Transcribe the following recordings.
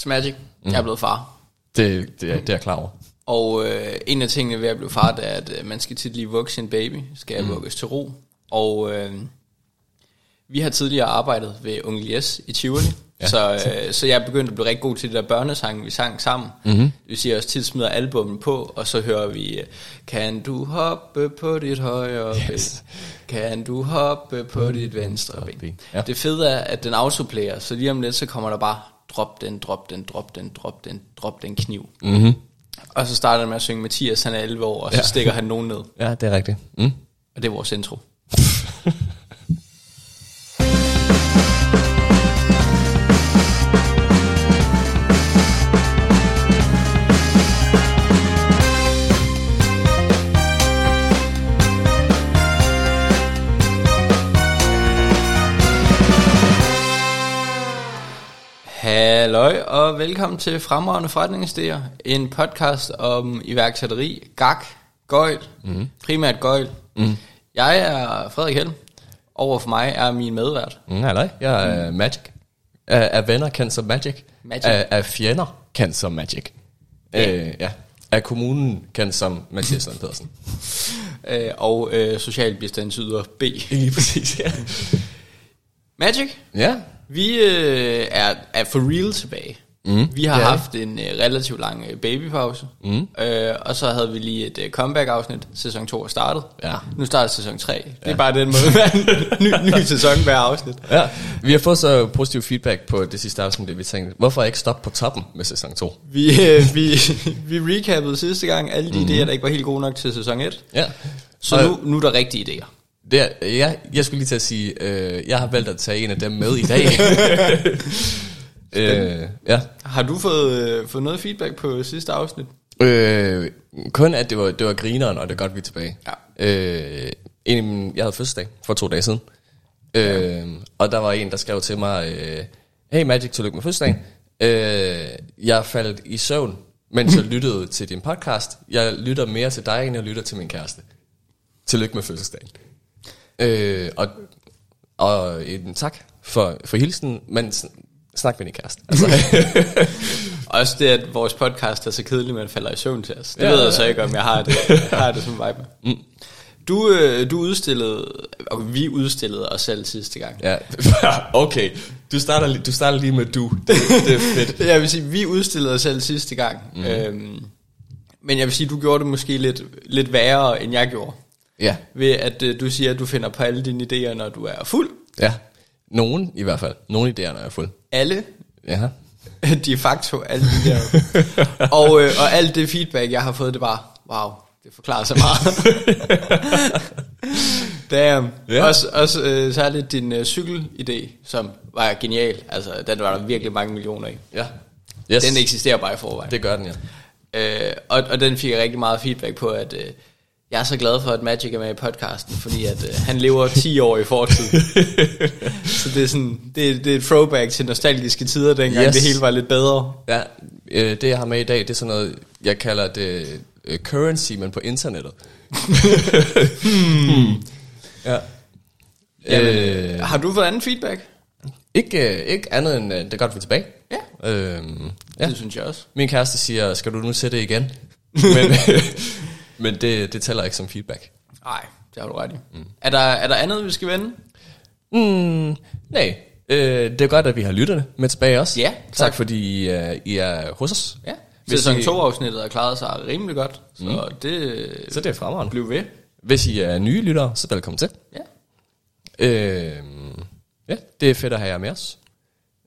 Smagic, mm. jeg er blevet far. Det, det, er, det er jeg klar over. Og øh, en af tingene ved at blive far, det er, at øh, man skal tit lige vugge sin baby. Skal mm. vugges til ro. Og øh, vi har tidligere arbejdet ved Onkel S i Tivoli. Ja. Så, øh, så jeg er begyndt at blive rigtig god til det der børnesang, vi sang sammen. Mm-hmm. Det vil sige, at jeg også tit smider albummen på, og så hører vi, øh, kan du hoppe på dit højre yes. ben? Kan du hoppe på dit venstre ben? Ja. Det fede er, at den autoplayer, så lige om lidt, så kommer der bare, drop den, drop den, drop den, drop den, drop den kniv. Mm-hmm. Og så starter han med at synge Mathias, han er 11 år, og så ja. stikker han nogen ned. Ja, det er rigtigt. Mm. Og det er vores intro. Halløj og velkommen til Fremragende Forretningsidéer, en podcast om iværksætteri, gak, gøjl, mm. primært gøjl. Mm. Jeg er Frederik Helm, over for mig er min medvært. Mm, halløj, jeg er mm. Magic. Er, er venner kendt som Magic. Magic. Er, er fjender kendt som Magic. Ja. Øh, ja. Er kommunen kendt som Mathias Lund Pedersen. øh, og øh, socialbistandsyder B. Lige præcis, ja. Magic? Ja. Vi øh, er, er for real tilbage. Mm. Vi har ja. haft en øh, relativt lang øh, babypause, mm. øh, og så havde vi lige et øh, comeback-afsnit. Sæson 2 er startet. Ja. Nu starter sæson 3. Det ja. er bare den måde, man ny, ny sæson hver afsnit. Ja. Vi har fået så positiv feedback på det sidste afsnit, det vi tænkte, hvorfor ikke stoppe på toppen med sæson 2? Vi, øh, vi, vi recappede sidste gang alle de mm. idéer, der ikke var helt gode nok til sæson 1. Ja. Så nu, nu er der rigtige idéer. Det er, ja, jeg skulle lige til at sige, øh, jeg har valgt at tage en af dem med i dag. øh, ja. Har du fået, øh, fået noget feedback på sidste afsnit? Øh, kun at det var, det var grineren, og det er godt, vi er tilbage. Ja. Øh, en, jeg havde fødselsdag for to dage siden. Øh, og der var en, der skrev til mig, øh, hey Magic, tillykke med fødselsdagen. Øh, jeg faldt i søvn, mens jeg lyttede til din podcast. Jeg lytter mere til dig, end jeg lytter til min kæreste. Tillykke med fødselsdagen. Øh, og, og en tak for, for hilsen, men snak med din kæreste. Altså. Også det, at vores podcast er så kedelig, man falder i søvn til os. Det ja, ved jeg så ikke, om jeg har det, jeg har det som vibe med. Mm. Du, øh, du udstillede, og vi udstillede os selv sidste gang. Ja, okay. Du starter, du starter lige med du. Det, det er fedt. jeg vil sige, vi udstillede os selv sidste gang. Mm. Øhm, men jeg vil sige, du gjorde det måske lidt, lidt værre, end jeg gjorde. Ja. Ved at øh, du siger, at du finder på alle dine idéer, når du er fuld. Ja. Nogen i hvert fald. Nogle idéer, når jeg er fuld. Alle? Ja. De facto alle de der. og, øh, og alt det feedback, jeg har fået, det var, wow, det forklarer så meget. Damn. Ja. Også, også øh, særligt din øh, cykelidé, som var genial. Altså, den var der virkelig mange millioner i. Ja. Yes. Den eksisterer bare i forvejen. Det gør den, ja. Øh, og, og den fik jeg rigtig meget feedback på, at øh, jeg er så glad for, at Magic er med i podcasten, fordi at, øh, han lever 10 år i fortid. så det er, sådan, det, det er et throwback til nostalgiske tider, dengang yes. det hele var lidt bedre. Ja, øh, det jeg har med i dag, det er sådan noget, jeg kalder det uh, currency, men på internettet. hmm. Ja. Jamen, øh, har du fået anden feedback? Ikke, øh, ikke andet end, øh, det er godt, vi er tilbage. Ja. Øhm, ja. Det synes jeg også. Min kæreste siger, skal du nu sætte igen? men, men det, det tæller ikke som feedback. Nej, det har du ret i. Mm. Er, der, er der andet, vi skal vende? Mm, nej. Øh, det er godt, at vi har lytterne med tilbage også. Ja, tak. tak fordi I, uh, I er hos os. Ja. Sæson 2-afsnittet har klaret sig rimelig godt, så mm. det, så det er fremragende. Bliv ved. Hvis I er nye lyttere, så velkommen til. Ja. Øh, ja, det er fedt at have jer med os.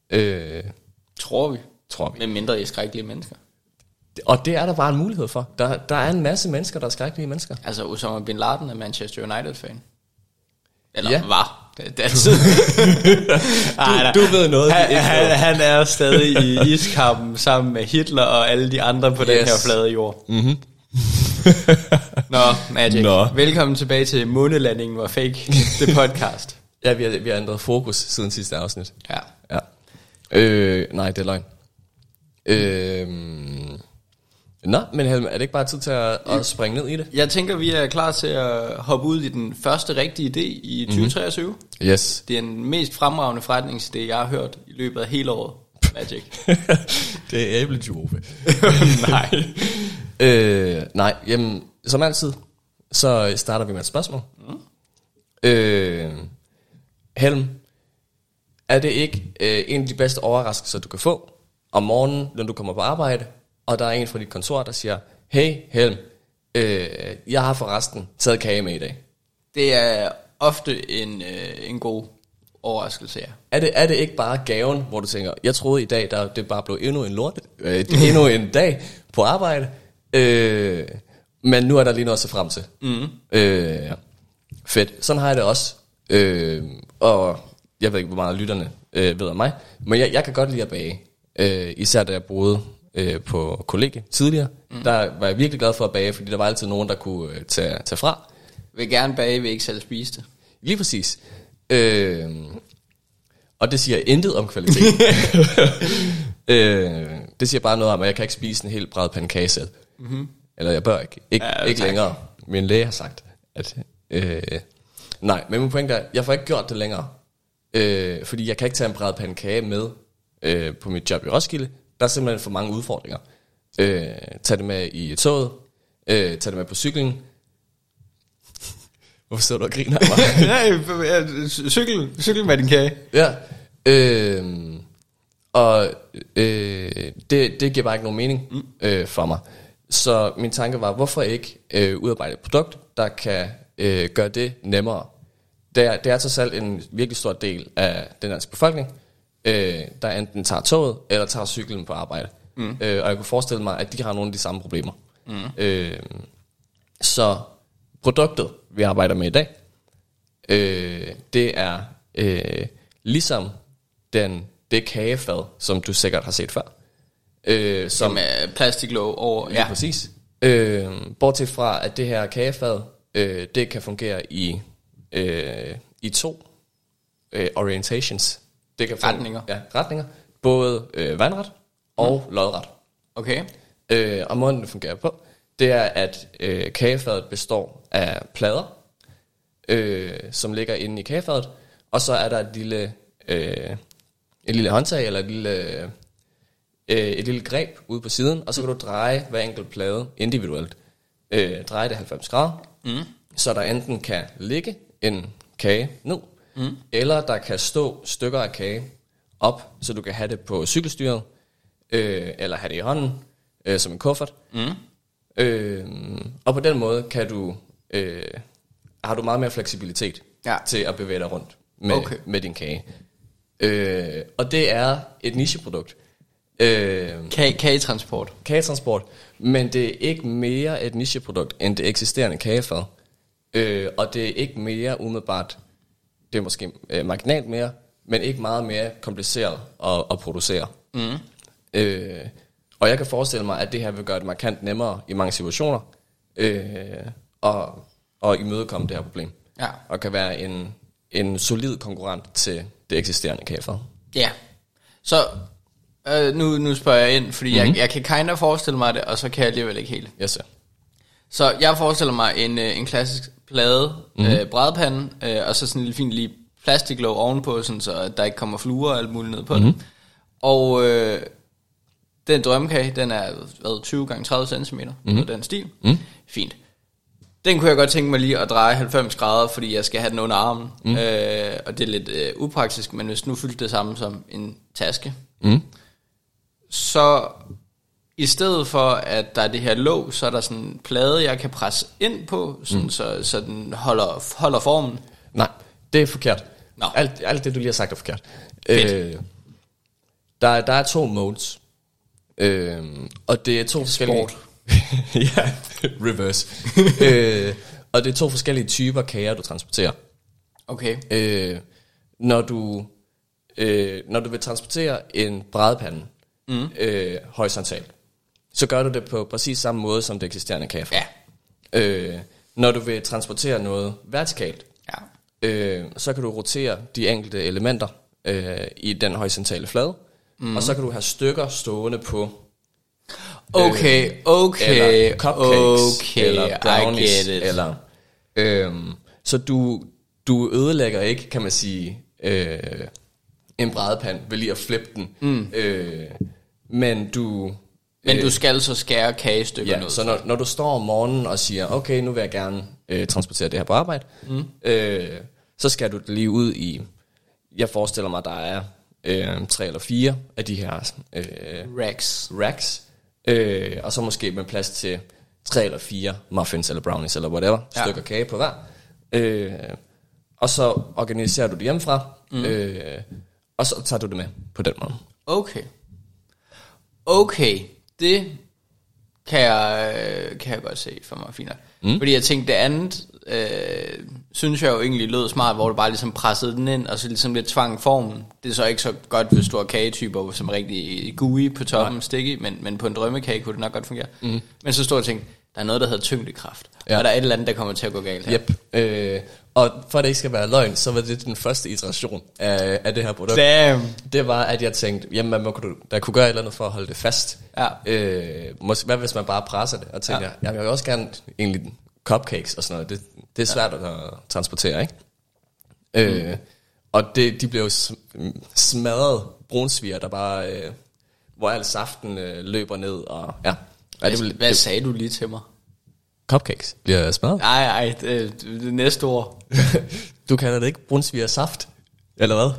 Øh, tror vi. Tror vi. Med mindre I skrækkelige mennesker. Og det er der bare en mulighed for. Der, der er en masse mennesker, der er skrækkelige mennesker. Altså Osama Bin Laden er Manchester United-fan. Eller ja. var. Det, er du, du ved noget. Han, han, han er stadig i iskampen sammen med Hitler og alle de andre på yes. den her flade jord. Mm-hmm. Nå, Magic. Nå. Velkommen tilbage til Månelandingen var fake, det podcast. ja, vi har, vi har ændret fokus siden sidste afsnit. Ja. ja. Øh, nej, det er løgn. Øh, Nå, men Helm, er det ikke bare tid til at, at springe ned i det? Jeg tænker, vi er klar til at hoppe ud i den første rigtige idé i 2023. Mm-hmm. Yes. Det er den mest fremragende forretningsidé, jeg har hørt i løbet af hele året. Magic. det er æblejuve. Nej. øh, nej, jamen, som altid, så starter vi med et spørgsmål. Mm. Øh, Helm, er det ikke øh, en af de bedste overraskelser, du kan få om morgenen, når du kommer på arbejde, og der er en fra dit kontor, der siger, hey Helm, øh, jeg har forresten taget kage med i dag. Det er ofte en, øh, en god overraskelse, ja. Er det, er det ikke bare gaven, hvor du tænker, jeg troede i dag, der det bare blev endnu en lort, øh, endnu en dag på arbejde, øh, men nu er der lige noget at se frem til. Mm. Øh, fedt. Sådan har jeg det også. Øh, og jeg ved ikke, hvor meget lytterne øh, ved om mig, men jeg, jeg kan godt lide at bage. Øh, især da jeg boede øh, på kollegie tidligere. Mm. Der var jeg virkelig glad for at bage, fordi der var altid nogen, der kunne øh, tage, tage fra. Vil gerne bage, vil ikke selv spise det. Lige præcis. Øh, og det siger intet om kvalitet. øh, det siger bare noget om, at jeg kan ikke spise en helt bred pandekage selv. Mm-hmm. Eller jeg bør ikke. Ik- ja, ikke længere. Min læge har sagt, at... Øh, nej, men min pointe er, jeg får ikke gjort det længere. Øh, fordi jeg kan ikke tage en bred pandekage med øh, på mit job i Roskilde. Der er simpelthen for mange udfordringer. Øh, tag det med i toget. Øh, tag det med på cyklen. Hvorfor sidder du og griner af mig? Nej, cykel, cykel med din kage. Ja. Øh, og øh, det, det giver bare ikke nogen mening mm. øh, for mig. Så min tanke var, hvorfor ikke øh, udarbejde et produkt, der kan øh, gøre det nemmere? Det er, det er trods alt en virkelig stor del af den danske befolkning, øh, der enten tager toget eller tager cyklen på arbejde. Mm. Øh, og jeg kunne forestille mig, at de har nogle af de samme problemer. Mm. Øh, så produktet, vi arbejder med i dag, øh, det er øh, ligesom den, det kagefad, som du sikkert har set før. Øh, som, som er plastiklåg over. Ja, præcis. Øh, bortset fra, at det her kagefad, øh, det kan fungere i, øh, i to øh, orientations. Det kan retninger. Ja, retninger. Både øh, vandret og mm. lodret. Okay. Øh, og måden det fungerer på, det er, at øh, kagefadet består af plader, øh, som ligger inde i kagefadet, og så er der et lille, øh, et lille håndtag, eller et lille, øh, et lille greb ude på siden, og så kan du dreje hver enkelt plade individuelt. Øh, dreje det 90 grader, mm. så der enten kan ligge en kage ned, mm. eller der kan stå stykker af kage op, så du kan have det på cykelstyret, øh, eller have det i hånden, øh, som en kuffert. Mm. Øh, og på den måde kan du, øh, har du meget mere fleksibilitet ja. til at bevæge dig rundt med, okay. med din kage. Øh, og det er et nicheprodukt. Øh, Kage, kagetransport. Kagetransport. Men det er ikke mere et nicheprodukt end det eksisterende kagefad. Øh, og det er ikke mere umiddelbart, det er måske øh, marginalt mere, men ikke meget mere kompliceret at, at producere. Mm. Øh, og jeg kan forestille mig, at det her vil gøre det markant nemmere i mange situationer, øh, og, og imødekomme det her problem. Ja. Og kan være en, en solid konkurrent til det eksisterende kaffe. Ja. Så øh, nu, nu spørger jeg ind, fordi mm-hmm. jeg, jeg kan kind of forestille mig det, og så kan jeg alligevel ikke helt. Yes, sir. Så jeg forestiller mig en, øh, en klassisk plade, mm-hmm. øh, brædpande, øh, og så sådan en lille fin lige plastiklåg ovenpå, sådan, så der ikke kommer fluer og alt muligt ned på mm-hmm. den. Og øh, den drømmekage, den er hvad, 20 gange 30 cm, mm. den stil. Mm. Fint. Den kunne jeg godt tænke mig lige at dreje 90 grader, fordi jeg skal have den under armen. Mm. Øh, og det er lidt øh, upraktisk, men hvis nu fyldte det samme som en taske, mm. så i stedet for, at der er det her låg, så er der sådan en plade, jeg kan presse ind på, sådan, mm. så, så den holder, holder formen. Nej, det er forkert. No. Alt, alt det, du lige har sagt, er forkert. Øh, der, der er to modes. Øh, og det er to forskellige... ja, reverse. øh, og det er to forskellige typer kager, du transporterer. Okay. Øh, når du øh, når du vil transportere en brædepande mm. øh, horisontalt, så gør du det på præcis samme måde som det eksisterende kage. Ja. Øh, når du vil transportere noget vertikalt, ja. øh, så kan du rotere de enkelte elementer øh, i den horisontale flade, mm. og så kan du have stykker stående på Okay, øh, okay, eller cupcakes, okay, eller brownies. Eller, øhm, så du, du ødelægger ikke, kan man sige, øh, en brædepand ved lige at flippe den. Mm. Øh, men du... Men du skal så skære kagestykker Ja, ned. så når, når du står om morgenen og siger, okay, nu vil jeg gerne øh, transportere det her på arbejde, mm. øh, så skal du det lige ud i, jeg forestiller mig, der er øh, tre eller fire af de her øh, Racks. racks, øh, og så måske med plads til tre eller fire muffins eller brownies eller whatever, ja. stykker kage på hver. Øh, og så organiserer du det hjemmefra, mm. øh, og så tager du det med på den måde. Okay. Okay, det kan jeg, øh, kan jeg godt se for mig fint nok. Mm. Fordi jeg tænkte, det andet, øh, synes jeg jo egentlig lød smart, hvor du bare ligesom pressede den ind, og så ligesom lidt tvang formen. Det er så ikke så godt, hvis du har kagetyper, som er rigtig gooey på toppen, sticky, men, men på en drømmekage kunne det nok godt fungere. Mm. Men så stod jeg og tænkte, der er noget, der hedder tyngdekraft. Ja. Og der er et eller andet, der kommer til at gå galt her. Yep. Øh, og for at det ikke skal være løgn, så var det den første iteration af, af det her produkt. Damn. Det var, at jeg tænkte, jamen man må, kunne- der kunne gøre et eller andet for at holde det fast. Ja. Øh, måske, hvad hvis man bare presser det? Og tænker, Ja. ja. jamen, jeg vil også gerne egentlig cupcakes og sådan noget. Det, det er svært ja. at transportere, ikke? Mm. Øh, og det, de blev sm- smadret brunsviger, der bare, øh, hvor al saften øh, løber ned. Og, ja. Ja, det, Hvad, hvad sagde du lige til mig? Cupcakes bliver smadret. Nej, nej, det, det næste ord. du kalder det ikke brunsviger saft? Eller hvad?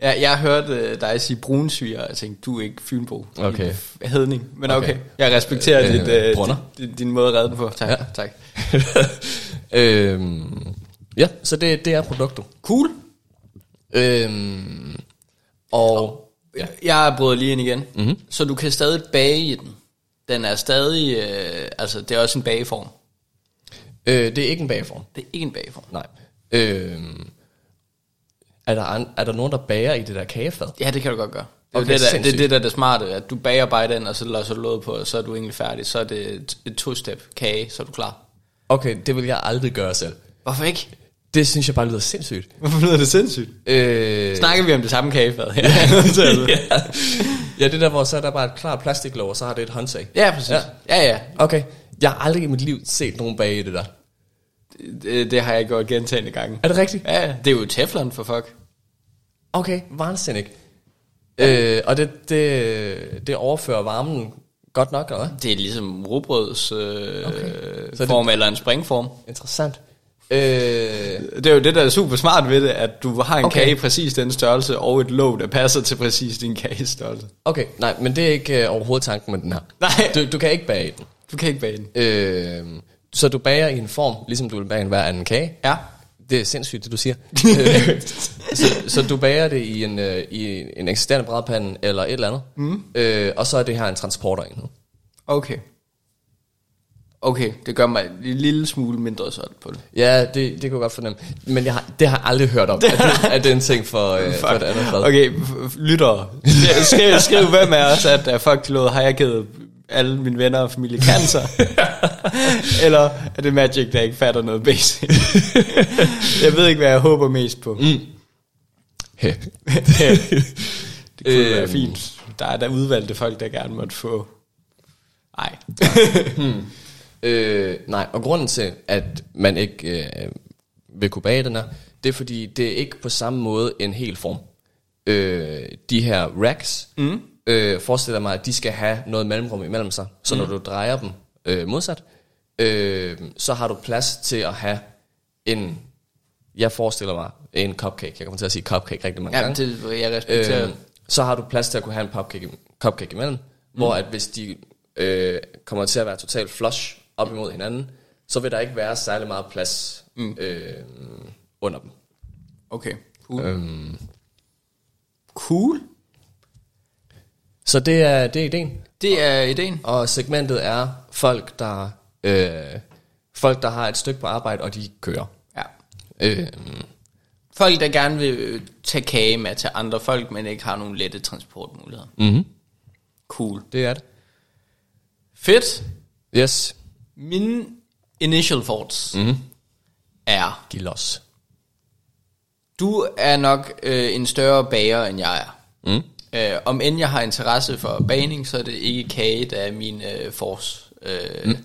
Ja, jeg hørte øh, dig sige brunsviger, og jeg tænkte, du er ikke fynbo. Okay. Hedning. Men okay, Okay. jeg respekterer Øh, dit, øh, din, din, din måde at redde den på. Tak, ja. Tak. øhm, ja, så det, det er produktet. Cool. Øhm, og Ja. Jeg bryder lige ind igen. Mhm. Mm-hmm. Så du kan stadig bage i den. Den er stadig, øh, altså det er også en bageform. øh, det er ikke en bageform. Det er ikke en bageform. Nej. Øhm, er, der, an, er der nogen, der bager i det der kagefad? Ja, det kan du godt gøre. Det er, Okay, det, der, det, er det, der er det smarte, at du bager bare den, og så låser du låget på, og så er du egentlig færdig. Så er det et, et to-step kage, så er du klar. Okay, det vil jeg aldrig gøre selv. Hvorfor ikke? Det synes jeg bare lyder sindssygt. Hvorfor lyder det sindssygt? Øh, Snakker vi om det samme kagefad? Ja, ja. ja, det der, hvor så er der bare et klart plastiklåg, og så har det et håndtag. ja præcis. Ja. Ja. ja, ja. Okay, jeg har aldrig i mit liv set nogen bage i det der. Det, det har jeg gjort gentagende gange. Er det rigtigt? Ja, ja. det er jo teflon for fuck. Okay, vansinnig. Øh, og det, det, det overfører varmen godt nok, eller hvad? Det er ligesom rugbrøds øh, okay. Så form, eller en springform. Interessant. Øh, Det er jo det, der er super smart ved det, at du har en okay. Kage præcis den størrelse, og et låg, der passer til præcis din kagestørrelse. okay, nej, men det er ikke øh, overhovedet tanken med den her. Nej. Du, du kan ikke bage i den. Du kan ikke bage den. Øh, så du bager i en form, ligesom du vil bage en hver anden kage. Ja. Det er sindssygt, det du siger. Øh, så, så du bager det i en, øh, i en eksisterende brædpande eller et eller andet. Mm. Øh, og så er det her en transporterenhed. Okay. Okay, det gør mig en lille smule mindre sådan på det. Ja, det, det kunne jeg godt fornemme. Men jeg har, det har jeg aldrig hørt om, at det, at det er en ting for, øh, for et andet fad. Okay, lyttere. Skriv, skriv hvem af os, at uh, fuck låd, har jeg givet alle mine venner og familie cancer? Eller er det Magic, der ikke fatter noget basic? jeg ved ikke, hvad jeg håber mest på. Mm. Det kunne være Øhm. fint. Der er der udvalgte folk, der gerne måtte få... Nej. Øh, nej, og grunden til, at man ikke øh, vil kunne bage den her, det er fordi, det er ikke på samme måde en hel form. Øh, de her racks, mm. øh, forestiller mig, at de skal have noget mellemrum imellem sig, så mm. når du drejer dem øh, modsat, øh, så har du plads til at have en, jeg forestiller mig, en cupcake. Jeg kommer til at sige cupcake rigtig mange Ja, gange. det, jeg respekterer. Øh, så har du plads til at kunne have en cupcake, cupcake imellem, mm. hvor at hvis de øh, kommer til at være totalt flush op imod hinanden, så vil der ikke være særlig meget plads mm. øh, under dem. Okay, cool. Øhm, Cool. så det er, det er ideen. Det er ideen. Og segmentet er folk, der, øh, folk, der har et stykke på arbejde, og de kører. Ja. Øh, Folk, der gerne vil øh, tage kage med til andre folk, men ikke har nogen lette transportmuligheder. mm-hmm. Cool. Det er det. Fedt. Yes. Mine initial thoughts Mm-hmm. er, Giv los. du er nok øh, en større bager, end jeg er. Mm. Øh, om end jeg har interesse for bagning, så er det ikke kage, der er min øh, force. Øh, mm.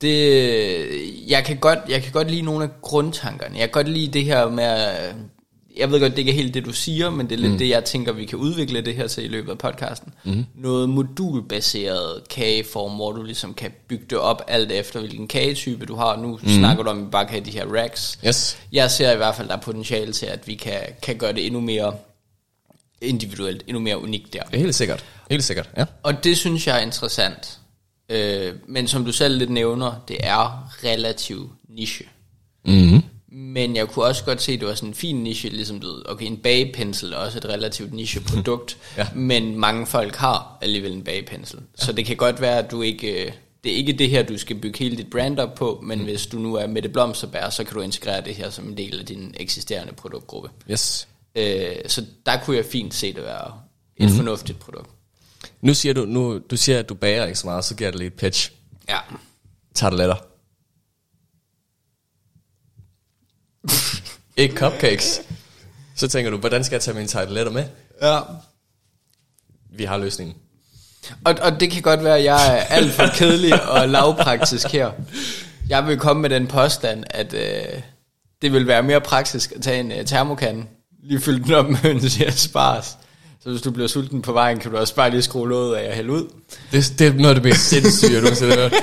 det, jeg, kan godt, jeg kan godt lide nogle af grundtankerne. Jeg kan godt lide det her med, at, jeg ved godt, det ikke er helt det, du siger, men det er lidt mm. det, jeg tænker, vi kan udvikle det her til i løbet af podcasten. Mm. Noget modulbaseret kageform, hvor du ligesom kan bygge det op alt efter, hvilken kagetype du har. Nu mm. snakker du om, at vi bare kan have de her racks. Yes. Jeg ser i hvert fald, der er potentiale til, at vi kan, kan gøre det endnu mere individuelt, endnu mere unikt der. Helt sikkert. Helt sikkert, ja. Og det synes jeg er interessant. Øh, men som du selv lidt nævner, det er relativt niche. Mm-hmm. Men jeg kunne også godt se, at det var sådan en fin niche, ligesom du okay, en bagepensel er også et relativt niche produkt, Ja. men mange folk har alligevel en bagepensel. Ja. Så det kan godt være, at du ikke, øh, det er ikke det her, du skal bygge hele dit brand op på, men mm. hvis du nu er med det blomsterbær, så kan du integrere det her som en del af din eksisterende produktgruppe. Yes. Øh, så der kunne jeg fint se det være et mm. fornuftigt produkt. Nu siger du, nu, du siger, at du bager ikke så meget, så giver dig lidt pitch. Ja. Tarteletter. Ikke cupcakes. Så tænker du, hvordan skal jeg tage mine tarteletter med? Ja. Vi har løsningen. Og, og det kan godt være, at jeg er alt for kedelig og lavpraktisk her. Jeg vil komme med den påstand, at øh, det vil være mere praktisk at tage en øh, termokande, lige fylde den op med høns i spars. Så hvis du bliver sulten på vejen, kan du også bare lige skrue låget af og hælde ud. Det, det er noget af det mest sindssyge, du nogensinde har hørt.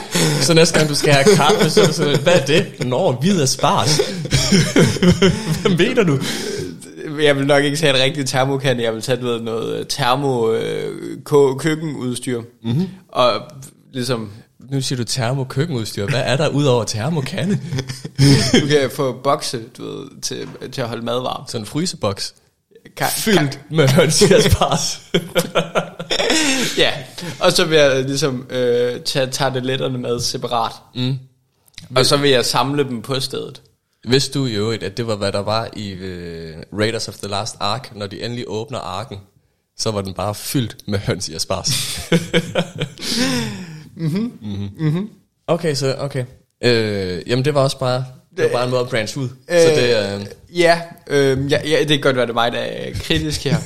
Så næste gang du skal have kaffe, så er du sådan, hvad er det? Nå, hvid af spars. hvad mener du? Jeg vil nok ikke tage en rigtig termokande, jeg vil tage ved, noget øh, termo øh, kø- køkkenudstyr. Mm-hmm. Og ligesom, Nu siger du termokøkkenudstyr. Hvad er der ud over termokande? du kan få bokse du ved, til, til at holde mad varm. Sådan en fryseboks. Kan, Fyldt med høns i spars. ja, og så vil jeg ligesom øh, tage tarteletterne med separat. Mm. Og så vil jeg samle dem på stedet. Vidste du i øvrigt, at det var, hvad der var i uh, Raiders of the Last Ark, når de endelig åbner arken, så var den bare fyldt med høns i asparges. mm-hmm. Mm-hmm. Okay, så okay. Øh, jamen det var også bare, det var bare en måde at branche ud. Øh, så det, øh, Ja, øh, ja, ja, det kan godt være, det er mig, der er kritisk her.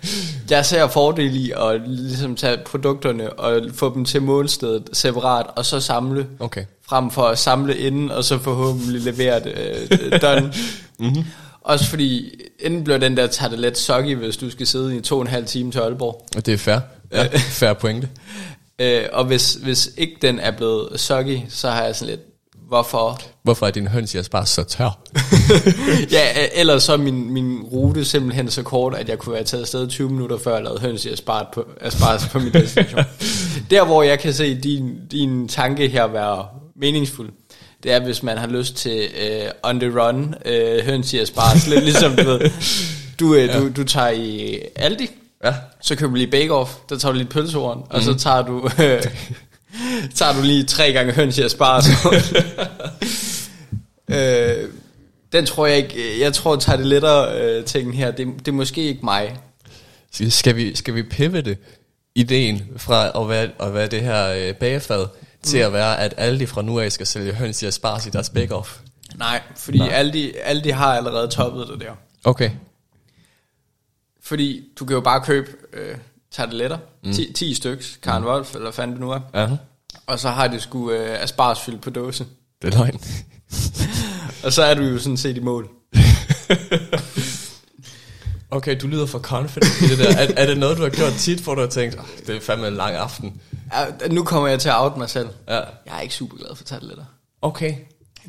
jeg ser fordel i at ligesom tage produkterne og få dem til målstedet separat, og så samle, okay. frem for at samle inden, og så forhåbentlig levere det øh, done. mm-hmm. Også fordi, enten bliver den der tartelet soggy, hvis du skal sidde i to og en halv time til Aalborg. Og det er fair. Ja, fair pointe. Øh, og hvis, hvis ikke den er blevet soggy, så har jeg sådan lidt, hvorfor? Hvorfor er din høns i asparges så tør? ja, øh, ellers så er min, min rute simpelthen så kort, at jeg kunne være taget afsted 20 minutter før jeg lavede høns i på, asparges på min destination. Der, hvor jeg kan se din, din tanke her være meningsfuld, det er, hvis man har lyst til uh, on the run uh, høns i asparges. Lidt ligesom, du ved, du, uh, ja. du, du tager i Aldi, Ja. så køber du lige bake-off, der tager du lige pølsehorn, mm-hmm. og så tager du, øh, tager du lige tre gange høns i asparges. øh, den tror jeg ikke, jeg tror, at tager det lettere øh, ting her, det, det er måske ikke mig. Skal vi, skal vi pivote ideen fra at være, at være det her øh, bagefad, til at være, at alle de fra nu af skal sælge høns i asparges i deres bake-off? Nej, fordi Nej. alle de, alle de har allerede toppet det der. Okay. Fordi du kan jo bare købe øh, tarteletter, mm. 10, 10 styks, Karen mm. Wolf, eller fanden det nu er. Aha. Og så har det sgu øh, asparges fyldt på dåse. Det er løgn. Og så er du jo sådan set i mål. Okay, du lyder for confident i det der. Er, er det noget, du har gjort tit, hvor du har tænkt, oh, det er fandme en lang aften? Ja, nu kommer jeg til at out mig selv. Ja. Jeg er ikke super glad for tarteletter. Okay.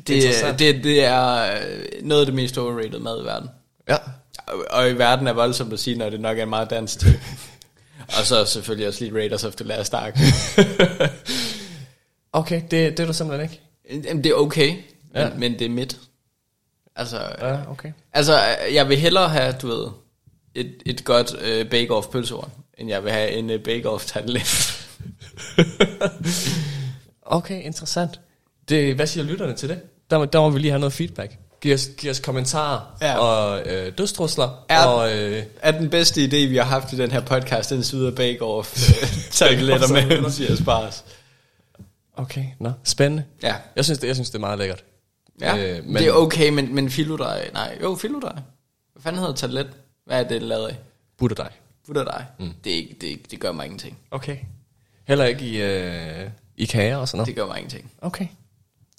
Det, det, det er øh, noget af det mest overrated mad i verden. Ja. Og, i verden er voldsomt at sige, når det nok er meget dansk ting. og så selvfølgelig også lige Raiders of the Last Ark. Okay, det, det er du simpelthen ikke? Jamen, det er okay, Ja. men, men det er midt. Altså, Ja, okay. altså, jeg vil hellere have, du ved, et, et godt øh, bake-off pølsehorn, end jeg vil have en øh, bake-off tartelet. Okay, interessant. Det, hvad siger lytterne til det? Der, der må vi lige have noget feedback. Giv os, giv os kommentarer Ja. og øh, dødstrusler. Er- og, øh, er den bedste idé, vi har haft i den her podcast, den syder bake-off øh, tarteletter med i asparges. Okay, nå, spændende. Ja, Jeg synes, det, jeg synes, det er meget lækkert. ja. Øh, men- det er okay, men, men filodrej, nej, jo, filodrej. Hvad fanden hedder tartelet? Hvad er det lavet af? Butterdej. Butterdej. Mm. Det, det, det gør mig ingenting. Okay. Heller ikke i, øh, i kager og sådan noget? Det gør mig ingenting. Okay.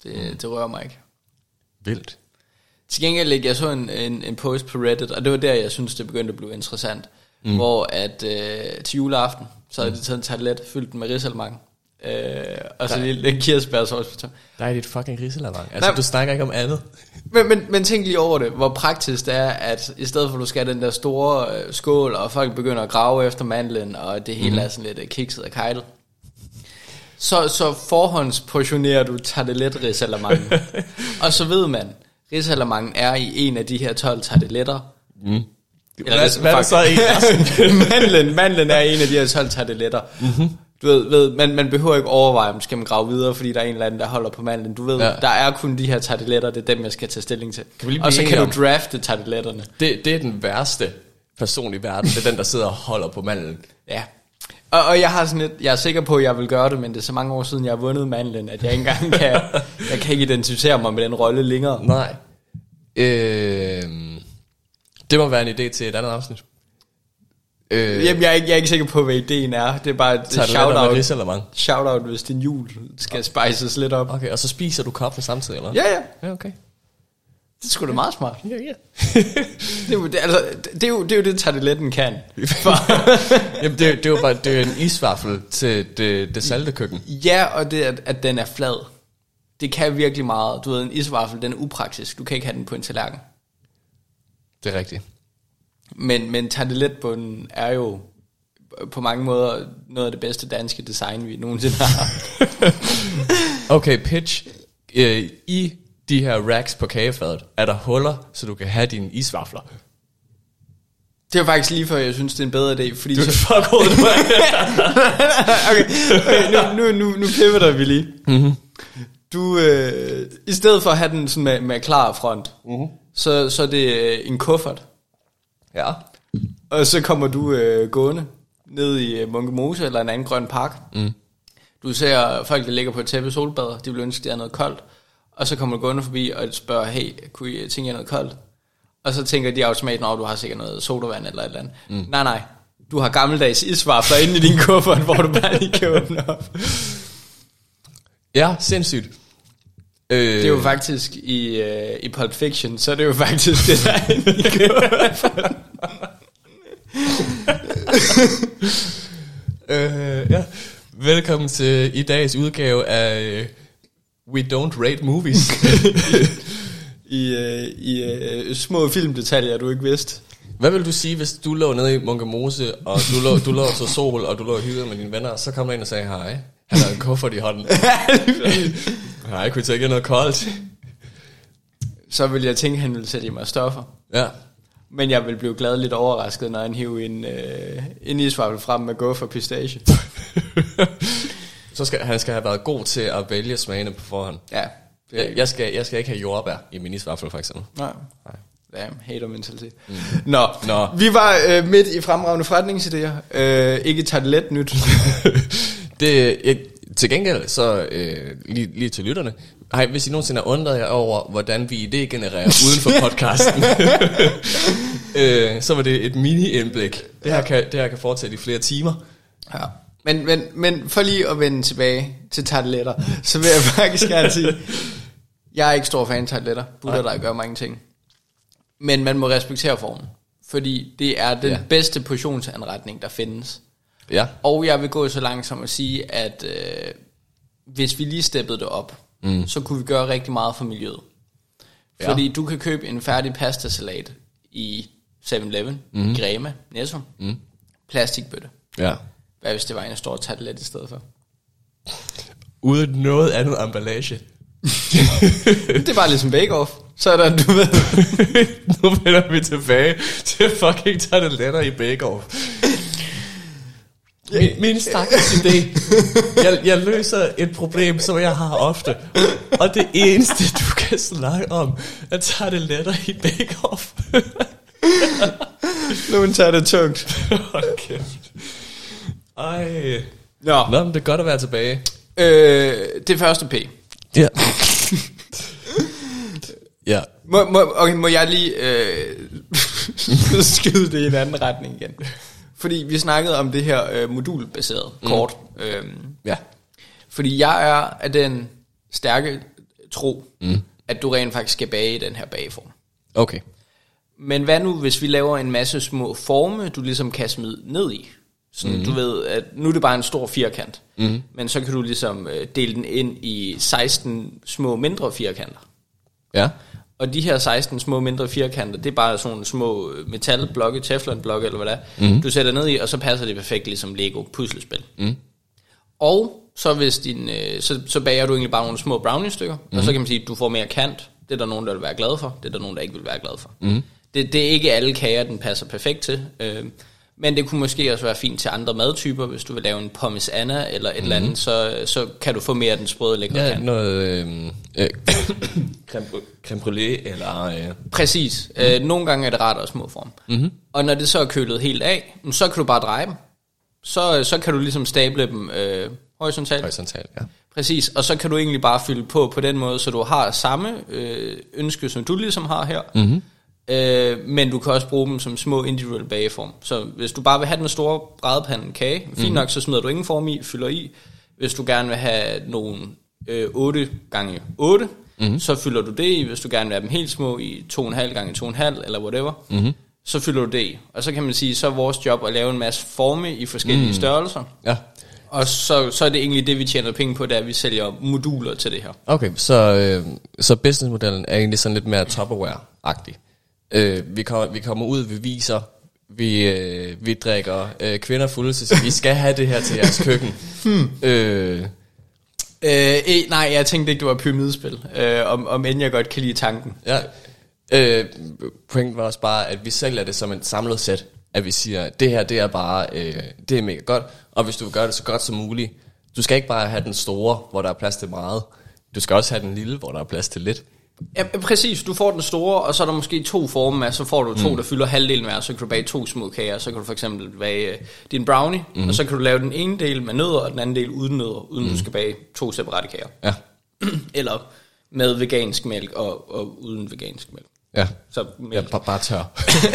Det, det rører mig ikke. Vildt. Til gengæld jeg så en, en, en post på Reddit, og det var der, jeg synes, det begyndte at blive interessant. Mm. Hvor at øh, til juleaften, så havde de taget en talet, fyldt den med risalemang. Øh, og så lige lidt toppen. Der er dit fucking risalemang. Altså, Nej, du snakker ikke om andet. Men, men, men tænk lige over det, hvor praktisk det er, at i stedet for at du skal have den der store øh, skål, og folk begynder at grave efter mandlen, og det hele mm. er sådan lidt øh, kikset og kejlet, så, så forhåndsportionerer du tartelet risalamangen. og så ved man, risalamangen er i en af de her 12 tarteletter. Mm. Eller hvad, hvad er der så en? mandlen, mandlen er en af de her 12 tarteletter. Mm-hmm. Du ved, ved man, man behøver ikke overveje, om skal man grave videre, fordi der er en eller anden, der holder på mandlen. Du ved, ja. der er kun de her tarteletter, det er dem, jeg skal tage stilling til. Kan og så kan du drafte tarteletterne. Det, det er den værste person i verden, det er den, der sidder og holder på mandlen. Ja, og, og jeg har sådan lidt, jeg er sikker på, at jeg vil gøre det, men det er så mange år siden, jeg har vundet mandlen, at jeg ikke engang kan, jeg kan ikke identificere mig med den rolle længere. Nej. Øh, det må være en idé til et andet afsnit. Øh, Jamen, jeg er, ikke, jeg er ikke sikker på, hvad ideen er. Det er bare et shout-out, shout-out, hvis din jul skal spices lidt op. Okay, og så spiser du kaffe samtidig, eller? Ja, ja. Ja, okay. Det er sgu da meget smart. Ja, ja. det, er jo, det, altså, det, er jo, det er jo det, tarteletten kan. Jamen, det, er, det er jo bare det er en isvaffel til det, det salte køkken. Ja, og det, at, at den er flad. Det kan virkelig meget. Du ved, en isvaffel, den er upraktisk. Du kan ikke have den på en tallerken. Det er rigtigt. Men, men tarteletbunden er jo på mange måder noget af det bedste danske design, vi nogensinde har. okay, pitch. Øh, I de her racks på kagefadet, er der huller, så du kan have dine isvafler. Det er faktisk lige før, jeg synes, det er en bedre idé, fordi... Du så... fuck hoved, du okay, okay nu, nu, nu, nu pivoter vi lige. Mm-hmm. Du, øh, i stedet for at have den sådan med, med klar front, mm-hmm. så, så er det øh, en kuffert. Ja. Og så kommer du øh, gående ned i øh, Munke Mose eller en anden grøn park. Mm. Du ser folk, der ligger på et tæppe solbader, de vil ønske, at er noget koldt. Og så kommer du gående forbi og spørger, hey, kunne I tænke jer noget koldt? Og så tænker de automatisk, at du har sikkert noget sodavand eller et eller andet. Mm. Nej, nej. Du har gammeldags isvafler inde i din kuffert, hvor du bare lige kan åbne op. Ja, sindssygt. Øh. Det er jo faktisk i, uh, i Pulp Fiction, så er det jo faktisk det, der er øh, ja. Velkommen til i dagens udgave af We don't rate movies. I, uh, i uh, små filmdetaljer, du ikke vidste. Hvad vil du sige, hvis du lå nede i Mose, og du lå, du lå til sol, og du lå og hyggede med dine venner, så kom der ind og sagde, hej, han har en kuffert i hånden. Hej, kunne I tage noget koldt? Så vil jeg tænke, at han ville sætte i mig stoffer. Ja. Men jeg vil blive glad lidt overrasket, når han hiver en, øh, en isvaffel frem med guffer pistache. Så skal, han skal have været god til at vælge smagene på forhånd. Ja. Jeg, jeg, skal, jeg skal ikke have jordbær i min isvaffel, for eksempel. Nej. Nej. Damn, hater mentalitet. Mm. Nå, Nå, vi var øh, midt i fremragende forretningsidéer. Øh, ikke taget let nyt. det, jeg, til gengæld, så øh, lige, lige til lytterne, hej, hvis I nogensinde har undret jer over, hvordan vi idé-genererer uden for podcasten, øh, så var det et mini-indblik. Det her, kan, det her kan fortsætte i flere timer. Ja. Men, men, men for lige at vende tilbage til tarteletter, så vil jeg faktisk gerne sige, jeg er ikke stor fan af tarteletter. Butter, der gør mange ting. Men man må respektere formen. Fordi det er den ja. bedste portionsanretning, der findes. Ja. Og jeg vil gå så langt som at sige, at øh, hvis vi lige steppede det op, mm. så kunne vi gøre rigtig meget for miljøet. Ja. Fordi du kan købe en færdig pastasalat i 7-Eleven, mm. Grema, Netto, mm. plastikbøtte. Ja. Hvad hvis det var en stor tartelet i stedet for? Uden noget andet emballage. det er bare ligesom bake-off. Så er der, du ved... nu vender vi tilbage til fucking tarteletter i bake-off. Min, min stakkels idé. Jeg, jeg løser et problem, som jeg har ofte. Og det eneste, du kan snakke om, er tarteletter i bake-off. nu tager det tungt. Hold kæft. Ej. Nå. Nå, men det er godt at være tilbage. Øh, det første P. Ja. ja. Må, må, okay, må jeg lige øh, skyde det i en anden retning igen? Fordi vi snakkede om det her øh, modulbaserede mm. kort. Øhm, ja. Fordi jeg er af den stærke tro, mm. at du rent faktisk skal bage i den her bageform. Okay. Men hvad nu, hvis vi laver en masse små forme, du ligesom kan smide ned i? Sådan, mm. du ved, at nu er det bare en stor firkant. Mm. Men så kan du ligesom øh, dele den ind i 16 små mindre firkanter. Ja. Og de her 16 små mindre firkanter, det er bare sådan nogle små øh, metalblokke, teflonblokke eller hvad det er, mm. du sætter ned i, og så passer det perfekt ligesom Lego puslespil. Mm. Og så hvis din, øh, så, så bager du egentlig bare nogle små brownie-stykker, mm. og så kan man sige, at du får mere kant. Det er der nogen, der vil være glad for, det er der nogen, der ikke vil være glad for. Mm. Det, det er ikke alle kager, den passer perfekt til. Øh, men det kunne måske også være fint til andre madtyper, hvis du vil lave en pommes anna eller et mm. eller andet, så, så kan du få mere af den sprøde lækre Ja, kant. noget øh, øh, creme, creme brûlée eller... Øh, Præcis. Mm. Øh, nogle gange er det rart at små form. Mm-hmm. Og når det så er kølet helt af, så kan du bare dreje dem. Så, så kan du ligesom stable dem øh, horisontalt. horisontalt, ja. Præcis, og så kan du egentlig bare fylde på på den måde, så du har samme øh, ønske, som du ligesom har her. Mm-hmm. Øh, men du kan også bruge dem som små individuelle bageform. Så hvis du bare vil have den store brædepande kage, fint mm-hmm. nok, så smider du ingen form i, fylder i. Hvis du gerne vil have nogle øh, 8 gange 8 mm-hmm. så fylder du det i. Hvis du gerne vil have dem helt små i 2,5 gange 2,5 eller whatever, mm-hmm. så fylder du det i. Og så kan man sige, så er vores job at lave en masse forme i forskellige mm. størrelser. Ja. Og så, så er det egentlig det, vi tjener penge på, det er, at vi sælger moduler til det her. Okay, så, øh, så businessmodellen er egentlig sådan lidt mere Tupperware-agtig. Øh, vi, kommer, vi kommer ud, vi viser, vi, øh, vi drikker øh, kvinder fulde, så vi skal have det her til jeres køkken. hmm. øh, Øh, eh, nej, jeg tænkte ikke, det var pyramidespil, øh, om, om end jeg godt kan lide tanken. Ja, øh, pointen var også bare, at vi sælger det som et samlet sæt. At vi siger, det her, det er bare, øh, det er mega godt, og hvis du vil gøre det så godt som muligt, du skal ikke bare have den store, hvor der er plads til meget. Du skal også have den lille, hvor der er plads til lidt. Ja, præcis. Du får den store, og så er der måske to former, så får du to, mm. der fylder halvdelen hver, så kan du bage to små kager, så kan du for eksempel bage øh, din brownie, mm. og så kan du lave den ene del med nødder, og den anden del uden nødder, uden mm. du skal bage to separate kager. Ja. Eller med vegansk mælk og, og uden vegansk mælk. Ja, Så ja mælk. bare, bare tør.